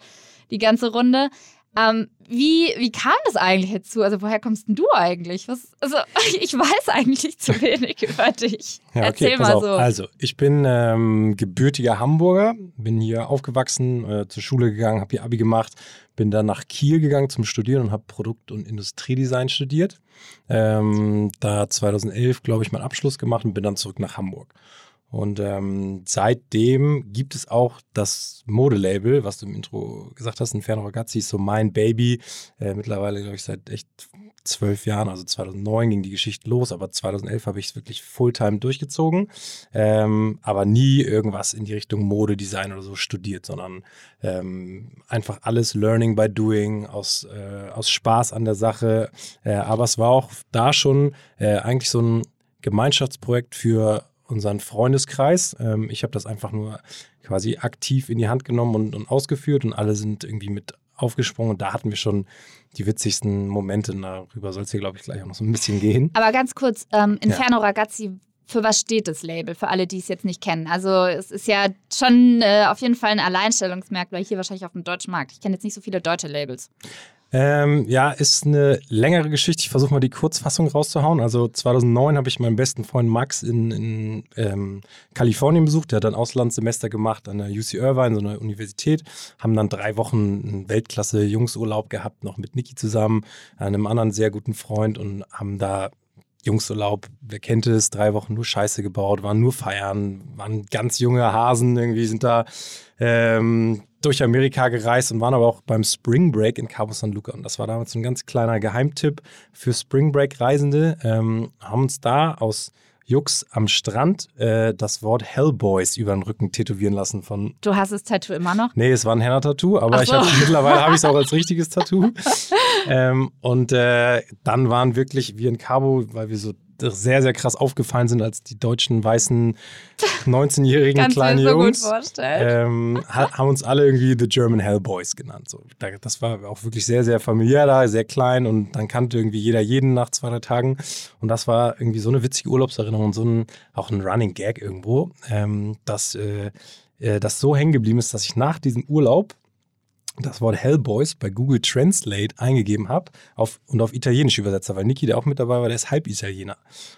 die ganze Runde. Ähm, wie, wie kam das eigentlich dazu? Also, woher kommst denn du eigentlich? Was, also, ich weiß eigentlich zu wenig über dich. Ja, okay, Erzähl pass mal auf. so. Also, ich bin ähm, gebürtiger Hamburger, bin hier aufgewachsen, äh, zur Schule gegangen, habe hier Abi gemacht, bin dann nach Kiel gegangen zum Studieren und habe Produkt- und Industriedesign studiert. Ähm, da 2011, glaube ich, meinen Abschluss gemacht und bin dann zurück nach Hamburg. Und ähm, seitdem gibt es auch das Modelabel, was du im Intro gesagt hast, Inferno Ragazzi ist so mein Baby. Äh, mittlerweile, glaube ich, seit echt zwölf Jahren, also 2009 ging die Geschichte los, aber 2011 habe ich es wirklich Fulltime durchgezogen. Ähm, aber nie irgendwas in die Richtung Modedesign oder so studiert, sondern ähm, einfach alles Learning by Doing, aus, äh, aus Spaß an der Sache. Äh, aber es war auch da schon äh, eigentlich so ein Gemeinschaftsprojekt für unseren Freundeskreis. Ähm, ich habe das einfach nur quasi aktiv in die Hand genommen und, und ausgeführt und alle sind irgendwie mit aufgesprungen und da hatten wir schon die witzigsten Momente. Darüber soll es hier, glaube ich, gleich auch noch so ein bisschen gehen. Aber ganz kurz, ähm, Inferno Ragazzi, für was steht das Label? Für alle, die es jetzt nicht kennen. Also, es ist ja schon äh, auf jeden Fall ein Alleinstellungsmerkmal hier wahrscheinlich auf dem deutschen Markt. Ich kenne jetzt nicht so viele deutsche Labels. Ähm, ja, ist eine längere Geschichte. Ich versuche mal die Kurzfassung rauszuhauen. Also 2009 habe ich meinen besten Freund Max in, in ähm, Kalifornien besucht. Der hat ein Auslandssemester gemacht an der UC Irvine, so einer Universität. Haben dann drei Wochen einen Weltklasse-Jungsurlaub gehabt, noch mit Niki zusammen, einem anderen sehr guten Freund und haben da Jungsurlaub, wer kennt es, drei Wochen nur Scheiße gebaut, waren nur feiern, waren ganz junge Hasen, irgendwie sind da ähm, durch Amerika gereist und waren aber auch beim Spring Break in Cabo San Luca. Und das war damals so ein ganz kleiner Geheimtipp für Spring Break-Reisende. Ähm, haben uns da aus Jux am Strand äh, das Wort Hellboys über den Rücken tätowieren lassen von. Du hast das Tattoo immer noch? Nee, es war ein Henna-Tattoo, aber so. hab, mittlerweile habe ich es auch als richtiges Tattoo. ähm, und äh, dann waren wirklich wir in Cabo, weil wir so sehr, sehr krass aufgefallen sind, als die deutschen weißen 19-jährigen kleinen so Jungs. Ähm, haben uns alle irgendwie The German Hellboys genannt. So, das war auch wirklich sehr, sehr familiär da, sehr klein und dann kannte irgendwie jeder jeden nach zwei, drei Tagen. Und das war irgendwie so eine witzige Urlaubserinnerung und so ein, auch ein Running Gag irgendwo, ähm, dass äh, äh, das so hängen geblieben ist, dass ich nach diesem Urlaub das Wort Hellboys bei Google Translate eingegeben habe auf, und auf Italienisch übersetzt weil Niki, der auch mit dabei war, der ist halb Italiener.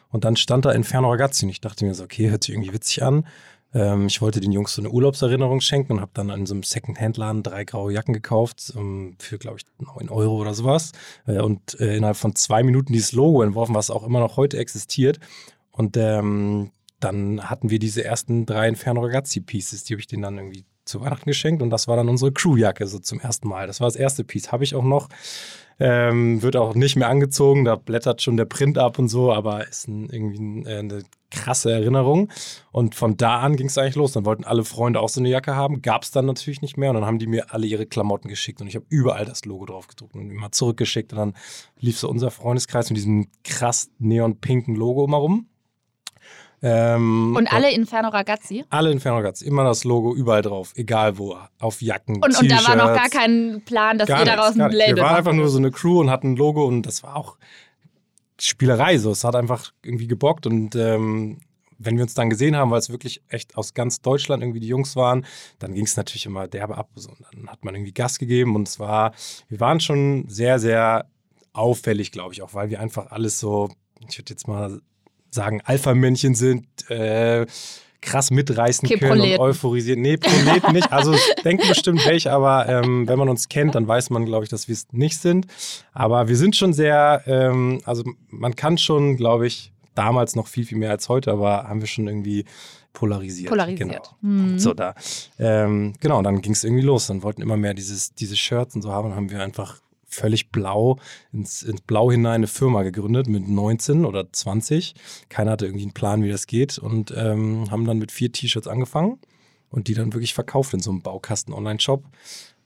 Und dann stand da Inferno Ragazzi und ich dachte mir so, okay, hört sich irgendwie witzig an. Ähm, ich wollte den Jungs so eine Urlaubserinnerung schenken und habe dann in so einem Second-Hand-Laden drei graue Jacken gekauft um, für, glaube ich, 9 Euro oder sowas. Äh, und äh, innerhalb von zwei Minuten dieses Logo entworfen, was auch immer noch heute existiert. Und ähm, dann hatten wir diese ersten drei Inferno Ragazzi Pieces, die habe ich denen dann irgendwie zu Weihnachten geschenkt und das war dann unsere Crewjacke so zum ersten Mal. Das war das erste Piece, habe ich auch noch. Ähm, wird auch nicht mehr angezogen, da blättert schon der Print ab und so, aber ist ein, irgendwie äh, eine krasse Erinnerung. Und von da an ging es eigentlich los. Dann wollten alle Freunde auch so eine Jacke haben. Gab es dann natürlich nicht mehr. Und dann haben die mir alle ihre Klamotten geschickt. Und ich habe überall das Logo drauf gedruckt und immer zurückgeschickt. Und dann lief so unser Freundeskreis mit diesem krass neon-pinken Logo immer rum. Ähm, und alle Inferno Ragazzi? Alle Inferno Ragazzi. Immer das Logo überall drauf, egal wo. Auf Jacken. Und, und da war noch gar kein Plan, dass ihr daraus ein Label Wir waren einfach nur so eine Crew und hatten ein Logo und das war auch Spielerei. So. Es hat einfach irgendwie gebockt und ähm, wenn wir uns dann gesehen haben, weil es wirklich echt aus ganz Deutschland irgendwie die Jungs waren, dann ging es natürlich immer derbe ab. So. Und dann hat man irgendwie Gas gegeben und es war, wir waren schon sehr, sehr auffällig, glaube ich, auch, weil wir einfach alles so, ich würde jetzt mal sagen, Alpha-Männchen sind, äh, krass mitreißen können und euphorisieren. Nee, Proleten nicht. Also denken bestimmt welche, aber ähm, wenn man uns kennt, dann weiß man, glaube ich, dass wir es nicht sind. Aber wir sind schon sehr, ähm, also man kann schon, glaube ich, damals noch viel, viel mehr als heute, aber haben wir schon irgendwie polarisiert. Polarisiert. Genau. Mhm. So da. Ähm, genau, dann ging es irgendwie los. Dann wollten immer mehr dieses, diese Shirts und so haben, haben wir einfach völlig blau, ins, ins Blau hinein eine Firma gegründet mit 19 oder 20. Keiner hatte irgendwie einen Plan, wie das geht und ähm, haben dann mit vier T-Shirts angefangen und die dann wirklich verkauft in so einem Baukasten-Online-Shop.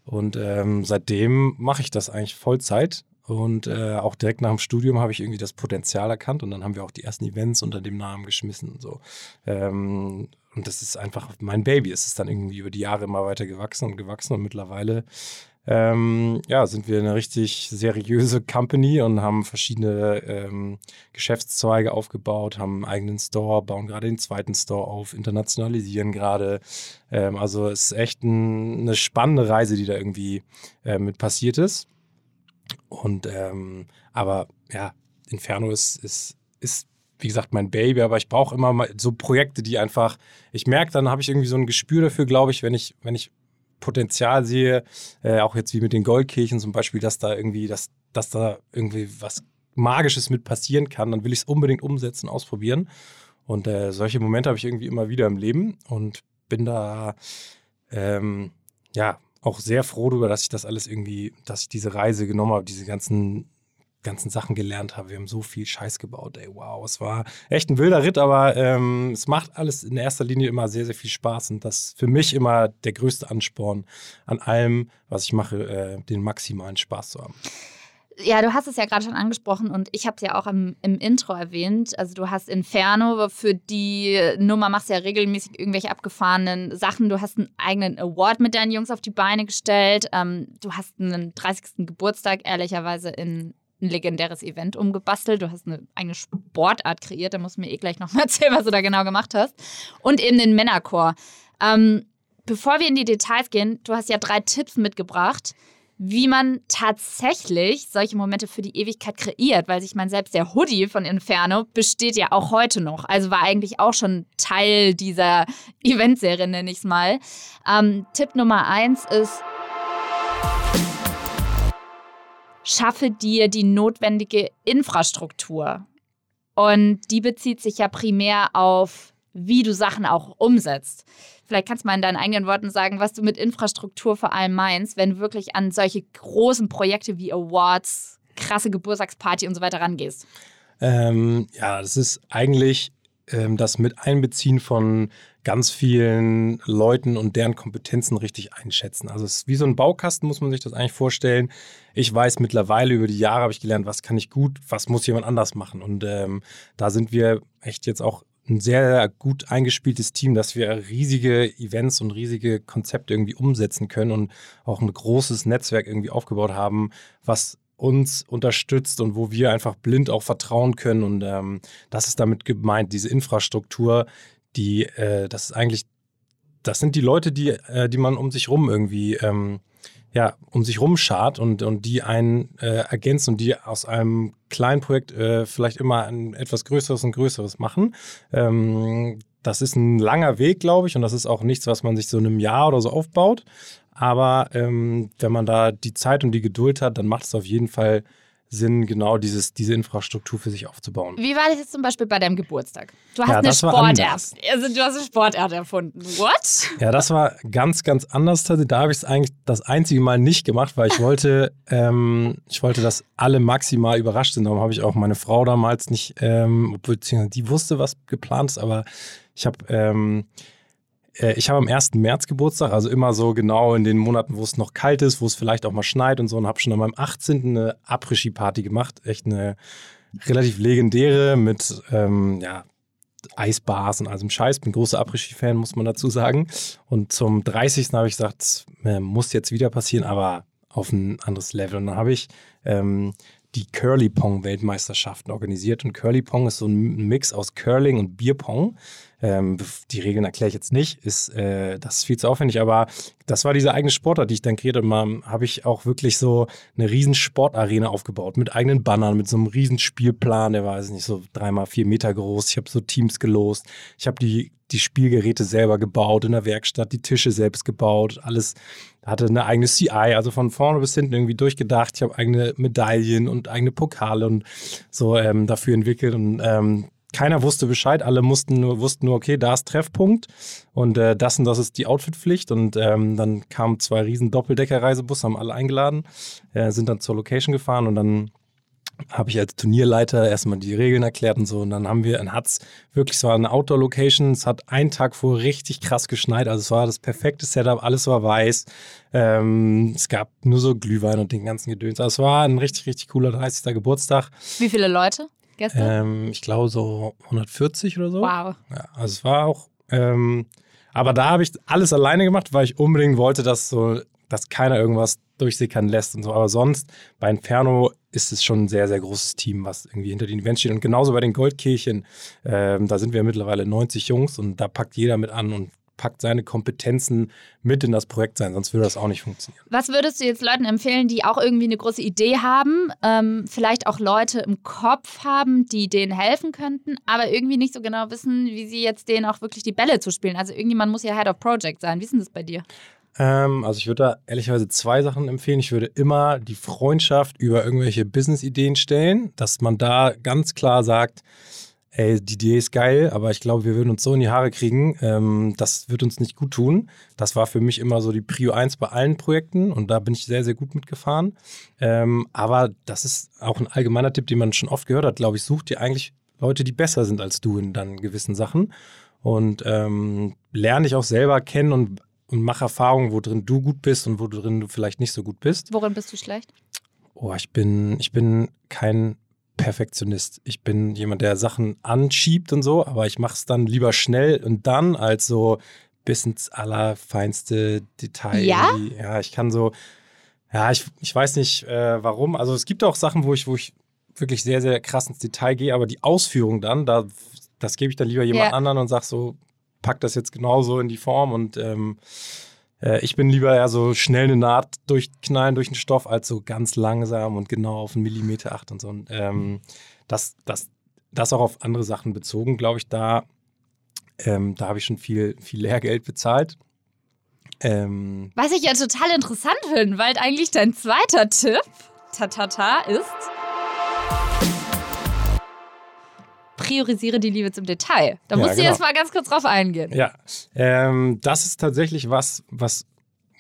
Und ähm, seitdem mache ich das eigentlich Vollzeit. Und äh, auch direkt nach dem Studium habe ich irgendwie das Potenzial erkannt und dann haben wir auch die ersten Events unter dem Namen geschmissen. Und, so. Ähm, und das ist einfach mein Baby. Es ist dann irgendwie über die Jahre immer weiter gewachsen und gewachsen und mittlerweile ähm, ja, sind wir eine richtig seriöse Company und haben verschiedene ähm, Geschäftszweige aufgebaut, haben einen eigenen Store, bauen gerade den zweiten Store auf, internationalisieren gerade. Ähm, also es ist echt ein, eine spannende Reise, die da irgendwie äh, mit passiert ist. Und ähm, aber ja, Inferno ist, ist, ist wie gesagt, mein Baby, aber ich brauche immer mal so Projekte, die einfach, ich merke, dann habe ich irgendwie so ein Gespür dafür, glaube ich, wenn ich, wenn ich Potenzial sehe, äh, auch jetzt wie mit den Goldkirchen zum Beispiel, dass da irgendwie, dass, dass da irgendwie was Magisches mit passieren kann, dann will ich es unbedingt umsetzen, ausprobieren. Und äh, solche Momente habe ich irgendwie immer wieder im Leben und bin da ähm, ja auch sehr froh darüber, dass ich das alles irgendwie, dass ich diese Reise genommen habe, diese ganzen ganzen Sachen gelernt habe. Wir haben so viel Scheiß gebaut. Ey, wow, es war echt ein wilder Ritt, aber ähm, es macht alles in erster Linie immer sehr, sehr viel Spaß und das ist für mich immer der größte Ansporn an allem, was ich mache, äh, den maximalen Spaß zu haben. Ja, du hast es ja gerade schon angesprochen und ich habe es ja auch im, im, Intro erwähnt. Also du hast Inferno, für die Nummer machst du ja regelmäßig irgendwelche abgefahrenen Sachen. Du hast einen eigenen Award mit deinen Jungs auf die Beine gestellt. Ähm, du hast einen 30. Geburtstag ehrlicherweise in ein legendäres Event umgebastelt. Du hast eine eigene Sportart kreiert. Da musst du mir eh gleich nochmal erzählen, was du da genau gemacht hast. Und eben den Männerchor. Ähm, bevor wir in die Details gehen, du hast ja drei Tipps mitgebracht, wie man tatsächlich solche Momente für die Ewigkeit kreiert, weil ich meine, selbst der Hoodie von Inferno besteht ja auch heute noch. Also war eigentlich auch schon Teil dieser Eventserie, nenne ich es mal. Ähm, Tipp Nummer eins ist, schaffe dir die notwendige Infrastruktur. Und die bezieht sich ja primär auf, wie du Sachen auch umsetzt. Vielleicht kannst du mal in deinen eigenen Worten sagen, was du mit Infrastruktur vor allem meinst, wenn du wirklich an solche großen Projekte wie Awards, krasse Geburtstagsparty und so weiter rangehst. Ähm, ja, das ist eigentlich ähm, das Mit Einbeziehen von ganz vielen Leuten und deren Kompetenzen richtig einschätzen. Also es ist wie so ein Baukasten, muss man sich das eigentlich vorstellen. Ich weiß mittlerweile über die Jahre habe ich gelernt, was kann ich gut, was muss jemand anders machen. Und ähm, da sind wir echt jetzt auch ein sehr gut eingespieltes Team, dass wir riesige Events und riesige Konzepte irgendwie umsetzen können und auch ein großes Netzwerk irgendwie aufgebaut haben, was uns unterstützt und wo wir einfach blind auch vertrauen können. Und ähm, das ist damit gemeint, diese Infrastruktur, die, äh, das ist eigentlich, das sind die Leute, die, äh, die man um sich rum irgendwie, ähm, ja, um sich rumschart und, und die einen äh, ergänzen und die aus einem kleinen Projekt äh, vielleicht immer ein etwas Größeres und Größeres machen. Ähm, das ist ein langer Weg, glaube ich, und das ist auch nichts, was man sich so in einem Jahr oder so aufbaut. Aber ähm, wenn man da die Zeit und die Geduld hat, dann macht es auf jeden Fall Sinn, genau dieses, diese Infrastruktur für sich aufzubauen. Wie war das jetzt zum Beispiel bei deinem Geburtstag? Du hast ja, eine Sportart. Also du hast eine Sportart erfunden. What? Ja, das war ganz, ganz anders. Da habe ich es eigentlich das einzige Mal nicht gemacht, weil ich wollte, ähm, ich wollte, dass alle maximal überrascht sind. Darum habe ich auch meine Frau damals nicht, ähm, die wusste, was geplant ist, aber ich habe ähm, äh, ich habe am 1. März Geburtstag, also immer so genau in den Monaten, wo es noch kalt ist, wo es vielleicht auch mal schneit und so. Und habe schon an meinem 18. eine Après-Ski-Party gemacht. Echt eine relativ legendäre mit ähm, ja, Eisbars und allem Scheiß. Bin großer Après-Ski-Fan, muss man dazu sagen. Und zum 30. habe ich gesagt, äh, muss jetzt wieder passieren, aber auf ein anderes Level. Und dann habe ich ähm, die Curly Pong Weltmeisterschaften organisiert. Und Curly Pong ist so ein Mix aus Curling und Bierpong. Ähm, die Regeln erkläre ich jetzt nicht, ist, äh, das ist viel zu aufwendig, aber das war diese eigene Sportart, die ich dann kreiert habe. Habe ich auch wirklich so eine riesen Sportarena aufgebaut mit eigenen Bannern, mit so einem riesen Spielplan, der war, weiß nicht, so dreimal vier Meter groß. Ich habe so Teams gelost. Ich habe die, die Spielgeräte selber gebaut in der Werkstatt, die Tische selbst gebaut, alles hatte eine eigene CI, also von vorne bis hinten irgendwie durchgedacht. Ich habe eigene Medaillen und eigene Pokale und so ähm, dafür entwickelt und ähm, keiner wusste Bescheid, alle mussten nur, wussten nur, okay, da ist Treffpunkt und äh, das und das ist die Outfitpflicht. Und ähm, dann kamen zwei riesen Doppeldecker-Reisebusse, haben alle eingeladen, äh, sind dann zur Location gefahren und dann habe ich als Turnierleiter erstmal die Regeln erklärt und so. Und dann haben wir in Hatz wirklich, es war eine Outdoor-Location. Es hat einen Tag vor richtig krass geschneit. Also es war das perfekte Setup, alles war weiß. Ähm, es gab nur so Glühwein und den ganzen Gedöns. Also es war ein richtig, richtig cooler 30. Geburtstag. Wie viele Leute? Gestern? Ähm, ich glaube so 140 oder so. Wow. Ja, also es war auch, ähm, aber da habe ich alles alleine gemacht, weil ich unbedingt wollte, dass so, dass keiner irgendwas durchsickern lässt und so. Aber sonst bei Inferno ist es schon ein sehr, sehr großes Team, was irgendwie hinter den Events steht. Und genauso bei den Goldkirchen, ähm, da sind wir mittlerweile 90 Jungs und da packt jeder mit an und packt seine Kompetenzen mit in das Projekt sein, sonst würde das auch nicht funktionieren. Was würdest du jetzt Leuten empfehlen, die auch irgendwie eine große Idee haben, ähm, vielleicht auch Leute im Kopf haben, die denen helfen könnten, aber irgendwie nicht so genau wissen, wie sie jetzt denen auch wirklich die Bälle zu spielen? Also irgendjemand muss ja Head of Project sein. Wie ist denn das bei dir? Ähm, also ich würde da ehrlicherweise zwei Sachen empfehlen. Ich würde immer die Freundschaft über irgendwelche Business-Ideen stellen, dass man da ganz klar sagt, ey, die Idee ist geil, aber ich glaube, wir würden uns so in die Haare kriegen. Ähm, das wird uns nicht gut tun. Das war für mich immer so die Prio 1 bei allen Projekten und da bin ich sehr, sehr gut mitgefahren. Ähm, aber das ist auch ein allgemeiner Tipp, den man schon oft gehört hat, glaube ich, such dir eigentlich Leute, die besser sind als du in dann gewissen Sachen und ähm, lerne dich auch selber kennen und, und mach Erfahrungen, wo drin du gut bist und wo drin du vielleicht nicht so gut bist. Worin bist du schlecht? Oh, ich bin, ich bin kein Perfektionist. Ich bin jemand, der Sachen anschiebt und so, aber ich mache es dann lieber schnell und dann als so bis ins allerfeinste Detail. Ja? Ja, ich kann so, ja, ich, ich weiß nicht äh, warum. Also es gibt auch Sachen, wo ich, wo ich wirklich sehr, sehr krass ins Detail gehe, aber die Ausführung dann, da, das gebe ich dann lieber jemand ja. anderen und sage so, pack das jetzt genauso in die Form und ähm, äh, ich bin lieber ja so schnell eine Naht durchknallen durch den Stoff, als so ganz langsam und genau auf einen Millimeter acht und so. Und, ähm, das, das, das auch auf andere Sachen bezogen, glaube ich, da, ähm, da habe ich schon viel, viel Lehrgeld bezahlt. Ähm, Was ich ja total interessant finde, weil eigentlich dein zweiter Tipp, tatata, ist priorisiere die Liebe zum Detail. Da musst ja, du genau. jetzt mal ganz kurz drauf eingehen. Ja, ähm, das ist tatsächlich was, was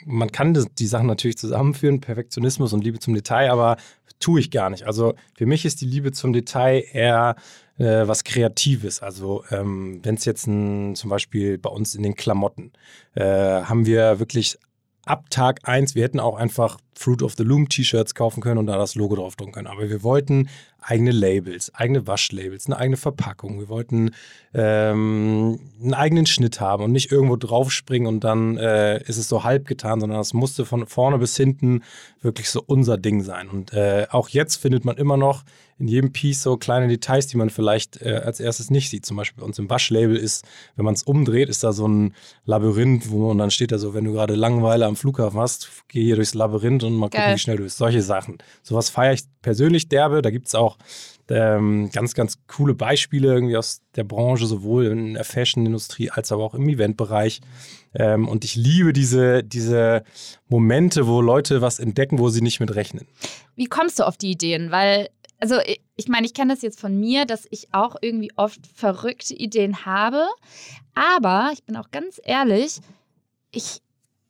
man kann die Sachen natürlich zusammenführen, Perfektionismus und Liebe zum Detail, aber tue ich gar nicht. Also für mich ist die Liebe zum Detail eher äh, was Kreatives. Also ähm, wenn es jetzt ein, zum Beispiel bei uns in den Klamotten, äh, haben wir wirklich ab Tag 1, wir hätten auch einfach Fruit of the Loom T-Shirts kaufen können und da das Logo drauf drucken können. Aber wir wollten eigene Labels, eigene Waschlabels, eine eigene Verpackung. Wir wollten ähm, einen eigenen Schnitt haben und nicht irgendwo draufspringen und dann äh, ist es so halb getan, sondern das musste von vorne bis hinten wirklich so unser Ding sein. Und äh, auch jetzt findet man immer noch in jedem Piece so kleine Details, die man vielleicht äh, als erstes nicht sieht. Zum Beispiel bei uns im Waschlabel ist, wenn man es umdreht, ist da so ein Labyrinth, wo man dann steht da so, wenn du gerade Langeweile am Flughafen hast, geh hier durchs Labyrinth und mal Geil. gucken, wie schnell du bist. Solche Sachen. Sowas feiere ich persönlich derbe. Da gibt es auch ähm, ganz, ganz coole Beispiele irgendwie aus der Branche, sowohl in der Fashion-Industrie als aber auch im Eventbereich. Ähm, und ich liebe diese, diese Momente, wo Leute was entdecken, wo sie nicht mit rechnen. Wie kommst du auf die Ideen? Weil, also ich meine, ich kenne das jetzt von mir, dass ich auch irgendwie oft verrückte Ideen habe. Aber ich bin auch ganz ehrlich, ich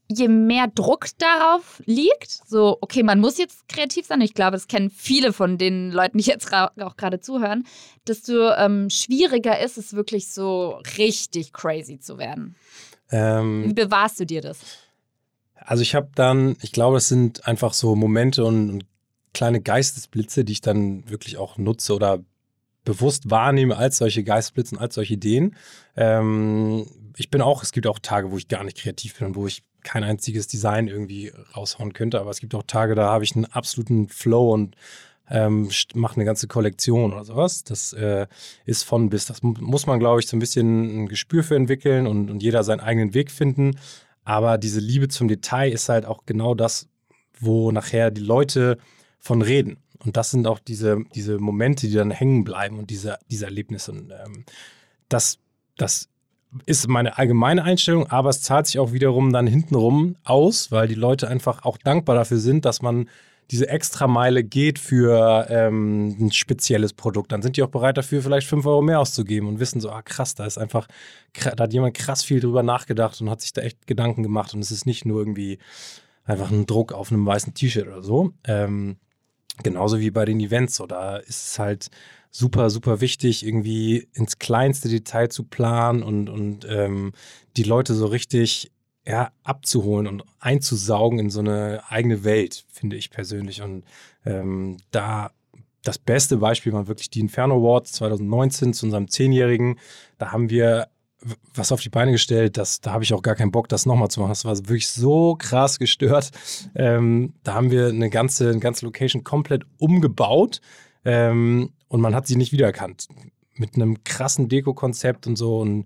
je mehr Druck darauf liegt, so, okay, man muss jetzt kreativ sein, ich glaube, das kennen viele von den Leuten, die jetzt auch gerade zuhören, desto ähm, schwieriger ist es wirklich so richtig crazy zu werden. Ähm, Wie bewahrst du dir das? Also ich habe dann, ich glaube, es sind einfach so Momente und, und kleine Geistesblitze, die ich dann wirklich auch nutze oder bewusst wahrnehme als solche Geistesblitze und als solche Ideen. Ähm, ich bin auch, es gibt auch Tage, wo ich gar nicht kreativ bin und wo ich kein einziges Design irgendwie raushauen könnte. Aber es gibt auch Tage, da habe ich einen absoluten Flow und ähm, mache eine ganze Kollektion oder sowas. Das äh, ist von bis. Das muss man, glaube ich, so ein bisschen ein Gespür für entwickeln und, und jeder seinen eigenen Weg finden. Aber diese Liebe zum Detail ist halt auch genau das, wo nachher die Leute von reden. Und das sind auch diese, diese Momente, die dann hängen bleiben und diese, diese Erlebnisse. Und ähm, das, das ist meine allgemeine Einstellung, aber es zahlt sich auch wiederum dann hintenrum aus, weil die Leute einfach auch dankbar dafür sind, dass man diese Extrameile geht für ähm, ein spezielles Produkt. Dann sind die auch bereit dafür, vielleicht 5 Euro mehr auszugeben und wissen so, ah krass, da ist einfach, da hat jemand krass viel drüber nachgedacht und hat sich da echt Gedanken gemacht und es ist nicht nur irgendwie einfach ein Druck auf einem weißen T-Shirt oder so. Ähm, genauso wie bei den Events, so da ist es halt super, super wichtig, irgendwie ins kleinste Detail zu planen und, und ähm, die Leute so richtig ja, abzuholen und einzusaugen in so eine eigene Welt, finde ich persönlich. Und ähm, da das beste Beispiel waren wirklich die Inferno Awards 2019 zu unserem Zehnjährigen. Da haben wir was auf die Beine gestellt, das, da habe ich auch gar keinen Bock, das nochmal zu machen. Das war wirklich so krass gestört. Ähm, da haben wir eine ganze, eine ganze Location komplett umgebaut ähm, und man hat sie nicht wiedererkannt. Mit einem krassen Deko-Konzept und so. Und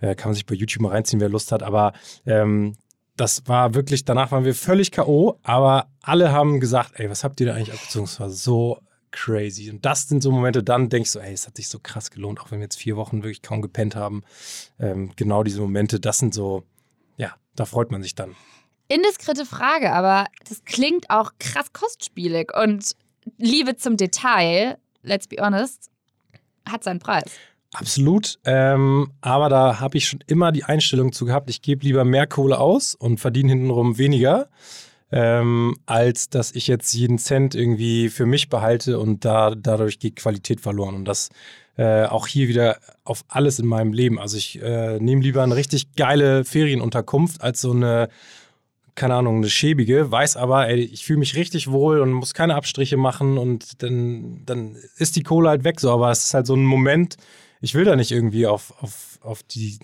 äh, kann man sich bei YouTube mal reinziehen, wer Lust hat. Aber ähm, das war wirklich, danach waren wir völlig K.O., aber alle haben gesagt, ey, was habt ihr da eigentlich abgezogen? Es war so crazy. Und das sind so Momente, dann denkst du, ey, es hat sich so krass gelohnt, auch wenn wir jetzt vier Wochen wirklich kaum gepennt haben. Ähm, genau diese Momente, das sind so, ja, da freut man sich dann. Indiskrete Frage, aber das klingt auch krass kostspielig und Liebe zum Detail, let's be honest, hat seinen Preis. Absolut. Ähm, aber da habe ich schon immer die Einstellung zu gehabt, ich gebe lieber mehr Kohle aus und verdiene hintenrum weniger, ähm, als dass ich jetzt jeden Cent irgendwie für mich behalte und da, dadurch geht Qualität verloren. Und das äh, auch hier wieder auf alles in meinem Leben. Also ich äh, nehme lieber eine richtig geile Ferienunterkunft als so eine keine Ahnung, eine schäbige, weiß aber, ey, ich fühle mich richtig wohl und muss keine Abstriche machen und dann, dann ist die Kohle halt weg so. Aber es ist halt so ein Moment, ich will da nicht irgendwie auf, auf, auf die,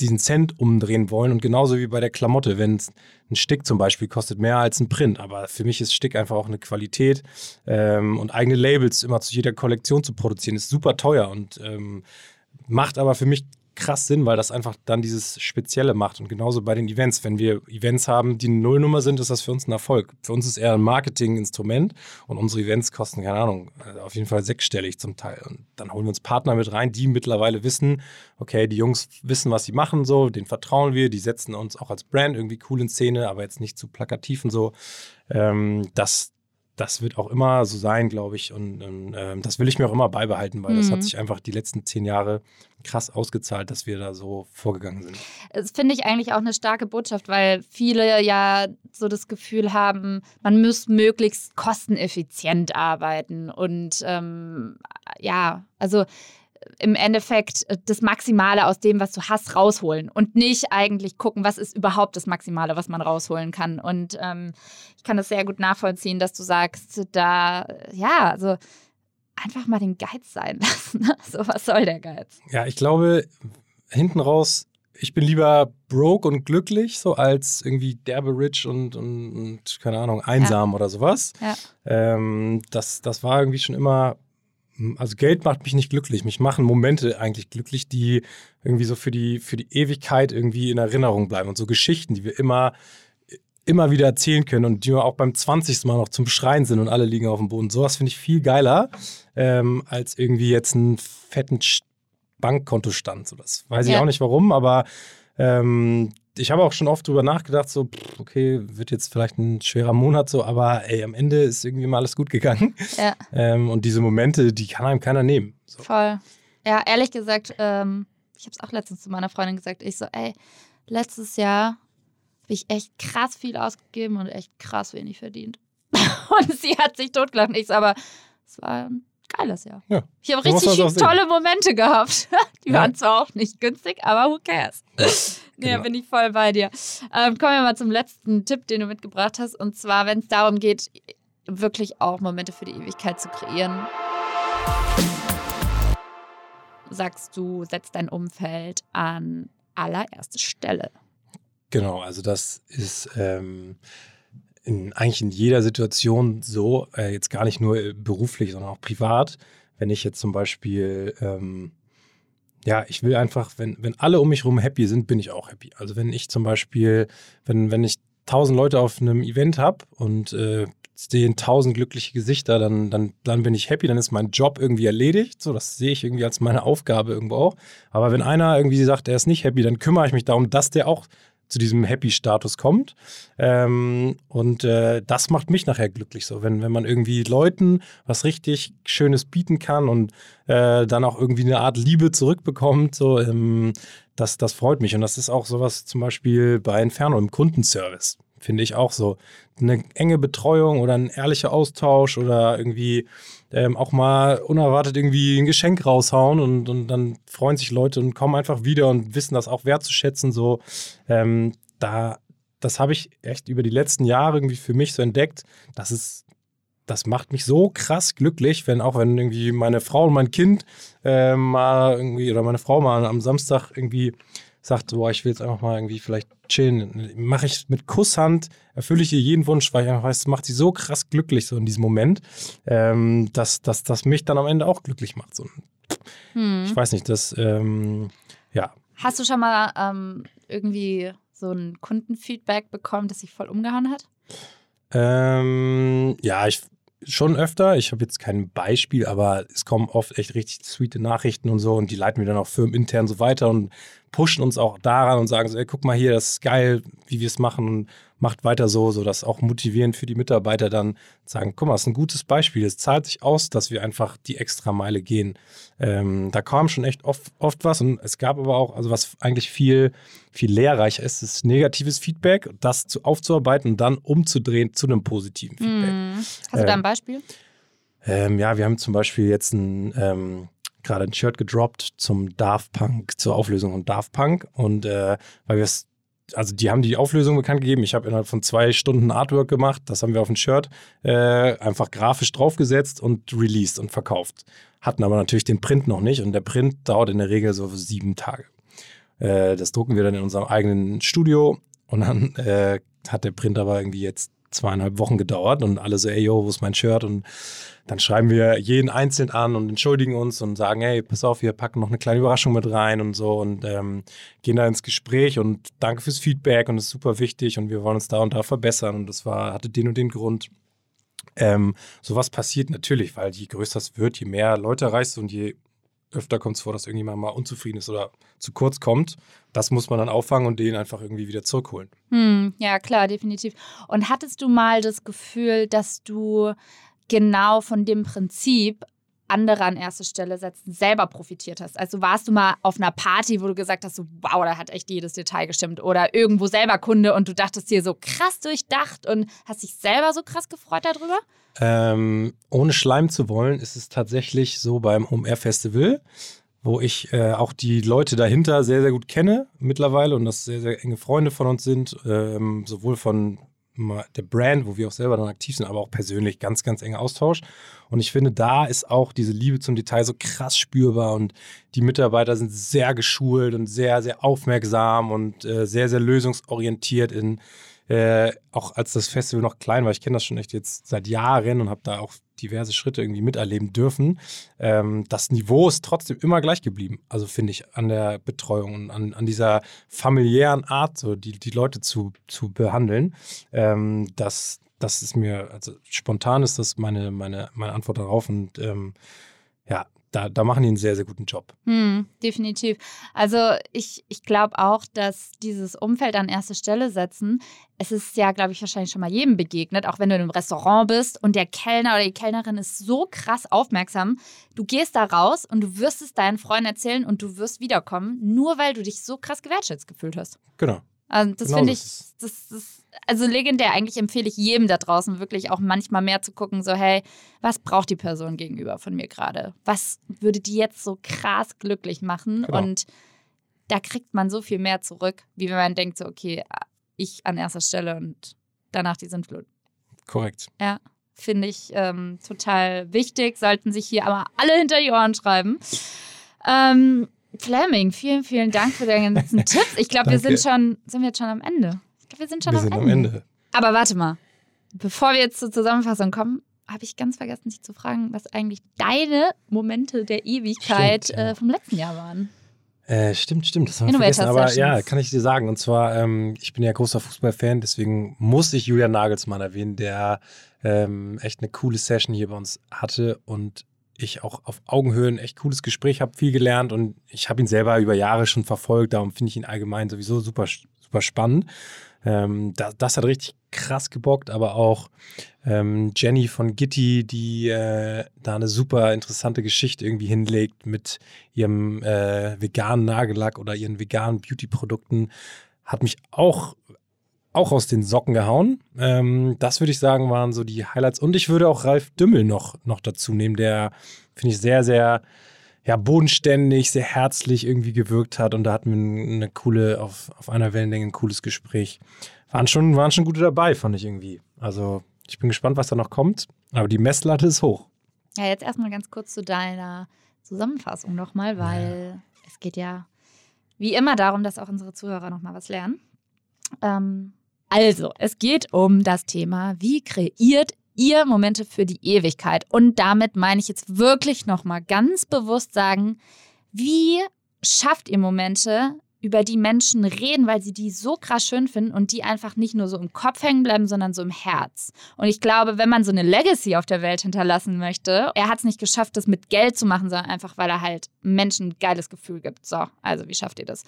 diesen Cent umdrehen wollen. Und genauso wie bei der Klamotte, wenn ein Stick zum Beispiel kostet mehr als ein Print. Aber für mich ist Stick einfach auch eine Qualität ähm, und eigene Labels immer zu jeder Kollektion zu produzieren, ist super teuer und ähm, macht aber für mich krass Sinn, weil das einfach dann dieses Spezielle macht. Und genauso bei den Events. Wenn wir Events haben, die eine Nullnummer sind, ist das für uns ein Erfolg. Für uns ist eher ein Marketinginstrument und unsere Events kosten, keine Ahnung, äh, auf jeden Fall sechsstellig zum Teil. Und dann holen wir uns Partner mit rein, die mittlerweile wissen, okay, die Jungs wissen, was sie machen, so, denen vertrauen wir, die setzen uns auch als Brand irgendwie cool in Szene, aber jetzt nicht zu plakativ und so. Ähm, das, das wird auch immer so sein, glaube ich. Und, und ähm, das will ich mir auch immer beibehalten, weil mhm. das hat mhm. sich einfach die letzten zehn Jahre krass ausgezahlt, dass wir da so vorgegangen sind. Das finde ich eigentlich auch eine starke Botschaft, weil viele ja so das Gefühl haben, man muss möglichst kosteneffizient arbeiten. Und ähm, ja, also im Endeffekt äh, das Maximale aus dem, was du hast, rausholen und nicht eigentlich gucken, was ist überhaupt das Maximale, was man rausholen kann. Und ähm, ich kann das sehr gut nachvollziehen, dass du sagst, da, ja, also einfach mal den Geiz sein lassen. So, was soll der Geiz? Ja, ich glaube, hinten raus, ich bin lieber broke und glücklich, so als irgendwie derbe rich und, und, und keine Ahnung, einsam ja. oder sowas. Ja. Ähm, das, das war irgendwie schon immer also Geld macht mich nicht glücklich. Mich machen Momente eigentlich glücklich, die irgendwie so für die, für die Ewigkeit irgendwie in Erinnerung bleiben. Und so Geschichten, die wir immer, immer wieder erzählen können und die wir auch beim 20. Mal noch zum Schreien sind und alle liegen auf dem Boden. Sowas finde ich viel geiler, ähm, als irgendwie jetzt einen fetten Bankkontostand. So, das weiß ich ja. auch nicht warum, aber ähm, ich habe auch schon oft drüber nachgedacht, so, okay, wird jetzt vielleicht ein schwerer Monat so, aber ey, am Ende ist irgendwie mal alles gut gegangen. Ja. Ähm, und diese Momente, die kann einem keiner nehmen. So. Voll. Ja, ehrlich gesagt, ähm, ich habe es auch letztens zu meiner Freundin gesagt, ich so, ey, letztes Jahr habe ich echt krass viel ausgegeben und echt krass wenig verdient. und sie hat sich totgelacht. Ich so, aber es war ein geiles Jahr. Ja. Ich habe richtig tolle Momente gehabt. Die ja. waren zwar auch nicht günstig, aber who cares? Ja, genau. bin ich voll bei dir. Ähm, kommen wir mal zum letzten Tipp, den du mitgebracht hast. Und zwar, wenn es darum geht, wirklich auch Momente für die Ewigkeit zu kreieren. Sagst du, setzt dein Umfeld an allererste Stelle. Genau, also das ist ähm, in, eigentlich in jeder Situation so, äh, jetzt gar nicht nur beruflich, sondern auch privat. Wenn ich jetzt zum Beispiel ähm, ja, ich will einfach, wenn, wenn alle um mich herum happy sind, bin ich auch happy. Also wenn ich zum Beispiel, wenn, wenn ich tausend Leute auf einem Event habe und äh, sehen tausend glückliche Gesichter, dann, dann, dann bin ich happy, dann ist mein Job irgendwie erledigt. So, das sehe ich irgendwie als meine Aufgabe irgendwo auch. Aber wenn einer irgendwie sagt, er ist nicht happy, dann kümmere ich mich darum, dass der auch zu diesem Happy-Status kommt. Ähm, und äh, das macht mich nachher glücklich so, wenn, wenn man irgendwie Leuten was richtig Schönes bieten kann und äh, dann auch irgendwie eine Art Liebe zurückbekommt. So, ähm, das, das freut mich. Und das ist auch sowas zum Beispiel bei Inferno im Kundenservice finde ich auch so. Eine enge Betreuung oder ein ehrlicher Austausch oder irgendwie ähm, auch mal unerwartet irgendwie ein Geschenk raushauen und, und dann freuen sich Leute und kommen einfach wieder und wissen das auch wertzuschätzen. So, ähm, da, das habe ich echt über die letzten Jahre irgendwie für mich so entdeckt, dass es das macht mich so krass glücklich, wenn auch wenn irgendwie meine Frau und mein Kind äh, mal irgendwie oder meine Frau mal am Samstag irgendwie sagt, boah, ich will jetzt einfach mal irgendwie vielleicht chillen, mache ich mit Kusshand, erfülle ich ihr jeden Wunsch, weil ich einfach weiß, es macht sie so krass glücklich so in diesem Moment, ähm, dass, dass das mich dann am Ende auch glücklich macht. So, hm. Ich weiß nicht, das, ähm, ja. Hast du schon mal ähm, irgendwie so ein Kundenfeedback bekommen, das sich voll umgehauen hat? Ähm, ja, ich schon öfter. Ich habe jetzt kein Beispiel, aber es kommen oft echt richtig sweete Nachrichten und so und die leiten wir dann auch firmenintern so weiter und pushen uns auch daran und sagen so, ey, guck mal hier, das ist geil, wie wir es machen macht weiter so, so dass auch motivierend für die Mitarbeiter dann sagen, guck mal, das ist ein gutes Beispiel. Es zahlt sich aus, dass wir einfach die extra Meile gehen. Ähm, da kam schon echt oft, oft was und es gab aber auch, also was eigentlich viel, viel lehrreicher ist, ist negatives Feedback, das zu, aufzuarbeiten und dann umzudrehen zu einem positiven Feedback. Mm. Hast du da ein ähm, Beispiel? Ähm, ja, wir haben zum Beispiel jetzt ein ähm, gerade ein Shirt gedroppt zum Daft Punk, zur Auflösung von Daft Punk. Und äh, weil wir es, also die haben die Auflösung bekannt gegeben. Ich habe innerhalb von zwei Stunden Artwork gemacht. Das haben wir auf ein Shirt äh, einfach grafisch draufgesetzt und released und verkauft. Hatten aber natürlich den Print noch nicht und der Print dauert in der Regel so sieben Tage. Äh, das drucken wir dann in unserem eigenen Studio und dann äh, hat der Print aber irgendwie jetzt zweieinhalb Wochen gedauert und alle so, ey, yo, wo ist mein Shirt? Und dann schreiben wir jeden einzeln an und entschuldigen uns und sagen, hey, pass auf, wir packen noch eine kleine Überraschung mit rein und so und ähm, gehen da ins Gespräch und danke fürs Feedback und das ist super wichtig und wir wollen uns da und da verbessern und das war, hatte den und den Grund. Ähm, sowas passiert natürlich, weil je größer es wird, je mehr Leute erreichst und je öfter kommt es vor, dass irgendjemand mal unzufrieden ist oder zu kurz kommt. Das muss man dann auffangen und den einfach irgendwie wieder zurückholen. Hm, ja, klar, definitiv. Und hattest du mal das Gefühl, dass du genau von dem Prinzip andere an erste Stelle setzen, selber profitiert hast. Also warst du mal auf einer Party, wo du gesagt hast, so, wow, da hat echt jedes Detail gestimmt. Oder irgendwo selber Kunde und du dachtest dir so krass durchdacht und hast dich selber so krass gefreut darüber? Ähm, ohne Schleim zu wollen, ist es tatsächlich so beim Home Air Festival, wo ich äh, auch die Leute dahinter sehr, sehr gut kenne mittlerweile und das sehr, sehr enge Freunde von uns sind, ähm, sowohl von der Brand, wo wir auch selber dann aktiv sind, aber auch persönlich ganz, ganz enger Austausch. Und ich finde, da ist auch diese Liebe zum Detail so krass spürbar und die Mitarbeiter sind sehr geschult und sehr, sehr aufmerksam und äh, sehr, sehr lösungsorientiert in, äh, auch als das Festival noch klein war. Ich kenne das schon echt jetzt seit Jahren und habe da auch diverse Schritte irgendwie miterleben dürfen. Ähm, das Niveau ist trotzdem immer gleich geblieben. Also finde ich an der Betreuung und an, an dieser familiären Art, so die, die Leute zu, zu behandeln. Ähm, das, das ist mir, also spontan ist das meine, meine, meine Antwort darauf und ähm, da, da machen die einen sehr, sehr guten Job. Hm, definitiv. Also ich, ich glaube auch, dass dieses Umfeld an erste Stelle setzen, es ist ja, glaube ich, wahrscheinlich schon mal jedem begegnet, auch wenn du in einem Restaurant bist und der Kellner oder die Kellnerin ist so krass aufmerksam. Du gehst da raus und du wirst es deinen Freunden erzählen und du wirst wiederkommen, nur weil du dich so krass gewertschätzt gefühlt hast. Genau. Also das genau finde ich, das, das, also legendär. Eigentlich empfehle ich jedem da draußen wirklich auch manchmal mehr zu gucken, so hey, was braucht die Person gegenüber von mir gerade? Was würde die jetzt so krass glücklich machen? Genau. Und da kriegt man so viel mehr zurück, wie wenn man denkt, so okay, ich an erster Stelle und danach die Sintflut. Korrekt. Ja, finde ich ähm, total wichtig. Sollten sich hier aber alle hinter die Ohren schreiben. Ähm, Fleming, vielen, vielen Dank für deine ganzen Tipps. Ich glaube, wir sind schon, sind wir jetzt schon am Ende. Ich glaube, wir sind schon wir am, sind Ende. am Ende. Aber warte mal, bevor wir jetzt zur Zusammenfassung kommen, habe ich ganz vergessen, dich zu fragen, was eigentlich deine Momente der Ewigkeit stimmt, ja. äh, vom letzten Jahr waren. Äh, stimmt, stimmt, das haben wir vergessen. Aber ja, kann ich dir sagen. Und zwar, ähm, ich bin ja großer Fußballfan, deswegen muss ich Julian Nagelsmann erwähnen, der ähm, echt eine coole Session hier bei uns hatte und ich auch auf Augenhöhe ein echt cooles Gespräch habe, viel gelernt und ich habe ihn selber über Jahre schon verfolgt, darum finde ich ihn allgemein sowieso super, super spannend. Ähm, das, das, hat richtig krass gebockt, aber auch ähm, Jenny von Gitti, die äh, da eine super interessante Geschichte irgendwie hinlegt mit ihrem äh, veganen Nagellack oder ihren veganen Beauty-Produkten, hat mich auch auch aus den Socken gehauen. Ähm, das würde ich sagen, waren so die Highlights. Und ich würde auch Ralf Dümmel noch, noch dazu nehmen, der, finde ich, sehr, sehr ja, bodenständig, sehr herzlich irgendwie gewirkt hat. Und da hatten wir eine coole, auf, auf einer Wellenlänge ein cooles Gespräch. Waren schon, waren schon gute dabei, fand ich irgendwie. Also ich bin gespannt, was da noch kommt. Aber die Messlatte ist hoch. Ja, jetzt erstmal ganz kurz zu deiner Zusammenfassung nochmal, weil ja. es geht ja wie immer darum, dass auch unsere Zuhörer nochmal was lernen. Ähm, also, es geht um das Thema, wie kreiert ihr Momente für die Ewigkeit? Und damit meine ich jetzt wirklich nochmal ganz bewusst sagen, wie schafft ihr Momente, über die Menschen reden, weil sie die so krass schön finden und die einfach nicht nur so im Kopf hängen bleiben, sondern so im Herz. Und ich glaube, wenn man so eine Legacy auf der Welt hinterlassen möchte, er hat es nicht geschafft, das mit Geld zu machen, sondern einfach, weil er halt Menschen ein geiles Gefühl gibt. So, also wie schafft ihr das?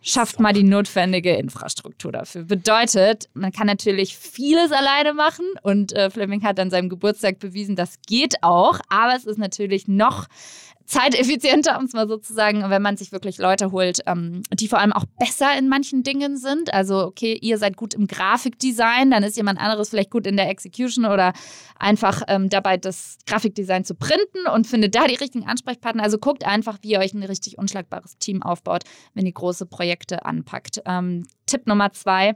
Schafft mal die notwendige Infrastruktur dafür. Bedeutet, man kann natürlich vieles alleine machen und äh, Fleming hat an seinem Geburtstag bewiesen, das geht auch, aber es ist natürlich noch zeiteffizienter, um es mal so zu sagen, wenn man sich wirklich Leute holt, ähm, die vor allem auch besser in manchen Dingen sind. Also, okay, ihr seid gut im Grafikdesign, dann ist jemand anderes vielleicht gut in der Execution oder einfach ähm, dabei, das Grafikdesign zu printen und findet da die richtigen Ansprechpartner. Also guckt einfach, wie ihr euch ein richtig unschlagbares Team aufbaut, wenn ihr große Projekte anpackt. Ähm, Tipp Nummer zwei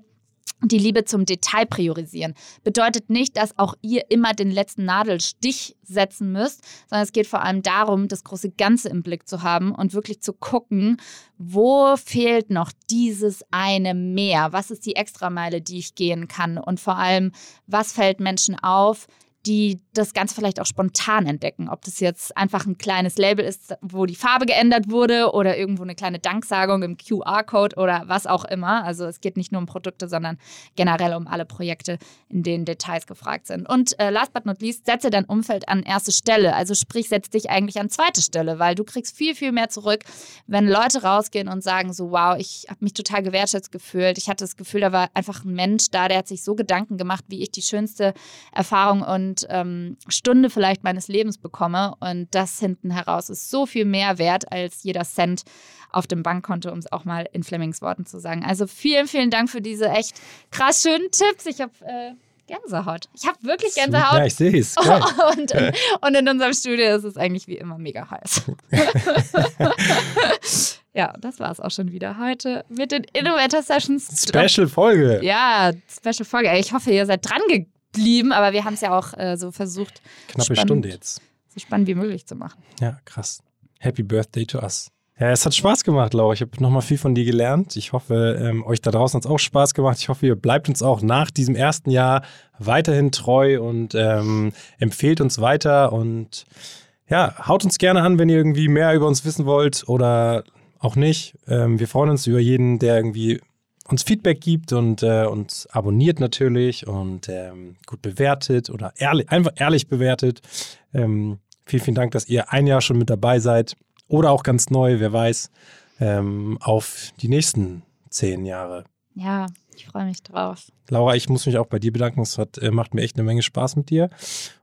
die Liebe zum Detail priorisieren. Bedeutet nicht, dass auch ihr immer den letzten Nadelstich setzen müsst, sondern es geht vor allem darum, das große Ganze im Blick zu haben und wirklich zu gucken, wo fehlt noch dieses eine mehr? Was ist die Extrameile, die ich gehen kann? Und vor allem, was fällt Menschen auf, die das Ganze vielleicht auch spontan entdecken. Ob das jetzt einfach ein kleines Label ist, wo die Farbe geändert wurde oder irgendwo eine kleine Danksagung im QR-Code oder was auch immer. Also es geht nicht nur um Produkte, sondern generell um alle Projekte, in denen Details gefragt sind. Und äh, last but not least, setze dein Umfeld an erste Stelle. Also sprich, setz dich eigentlich an zweite Stelle, weil du kriegst viel, viel mehr zurück, wenn Leute rausgehen und sagen so, wow, ich habe mich total gewertschätzt gefühlt. Ich hatte das Gefühl, da war einfach ein Mensch da, der hat sich so Gedanken gemacht, wie ich die schönste Erfahrung und und ähm, Stunde vielleicht meines Lebens bekomme. Und das hinten heraus ist so viel mehr wert als jeder Cent auf dem Bankkonto, um es auch mal in Flemings Worten zu sagen. Also vielen, vielen Dank für diese echt krass schönen Tipps. Ich habe äh, Gänsehaut. Ich habe wirklich Gänsehaut. Ja, ich sehe es. und, in, und in unserem Studio ist es eigentlich wie immer mega heiß. ja, das war es auch schon wieder heute mit den Innovator Sessions. Special Folge. Ja, Special Folge. Ich hoffe, ihr seid dran gegangen blieben, aber wir haben es ja auch äh, so versucht. Knappe spannend, Stunde jetzt. So spannend wie möglich zu machen. Ja, krass. Happy Birthday to us. Ja, es hat Spaß gemacht, Laura. Ich habe nochmal viel von dir gelernt. Ich hoffe, ähm, euch da draußen hat es auch Spaß gemacht. Ich hoffe, ihr bleibt uns auch nach diesem ersten Jahr weiterhin treu und ähm, empfehlt uns weiter. Und ja, haut uns gerne an, wenn ihr irgendwie mehr über uns wissen wollt oder auch nicht. Ähm, wir freuen uns über jeden, der irgendwie uns Feedback gibt und äh, uns abonniert natürlich und ähm, gut bewertet oder ehrlich, einfach ehrlich bewertet. Ähm, vielen, vielen Dank, dass ihr ein Jahr schon mit dabei seid oder auch ganz neu, wer weiß, ähm, auf die nächsten zehn Jahre. Ja, ich freue mich drauf. Laura, ich muss mich auch bei dir bedanken. Es hat, äh, macht mir echt eine Menge Spaß mit dir.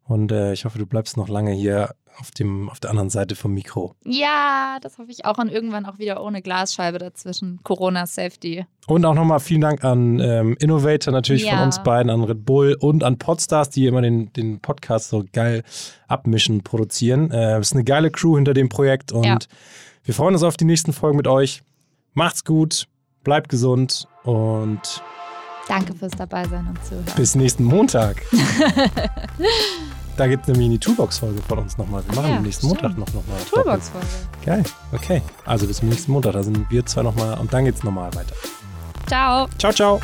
Und äh, ich hoffe, du bleibst noch lange hier auf, dem, auf der anderen Seite vom Mikro. Ja, das hoffe ich auch. Und irgendwann auch wieder ohne Glasscheibe dazwischen. Corona-Safety. Und auch nochmal vielen Dank an ähm, Innovator natürlich ja. von uns beiden, an Red Bull und an Podstars, die immer den, den Podcast so geil abmischen, produzieren. Äh, es ist eine geile Crew hinter dem Projekt und ja. wir freuen uns auf die nächsten Folgen mit euch. Macht's gut, bleibt gesund und Danke fürs Dabeisein und Zuhören. Bis nächsten Montag. Da gibt es nämlich eine Toolbox-Folge von uns nochmal. Wir machen ja, am nächsten stimmt. Montag noch, nochmal. Toolbox-Folge. Geil, okay. Also bis zum nächsten Montag. Da sind wir zwei nochmal und dann geht es nochmal weiter. Ciao. Ciao, ciao.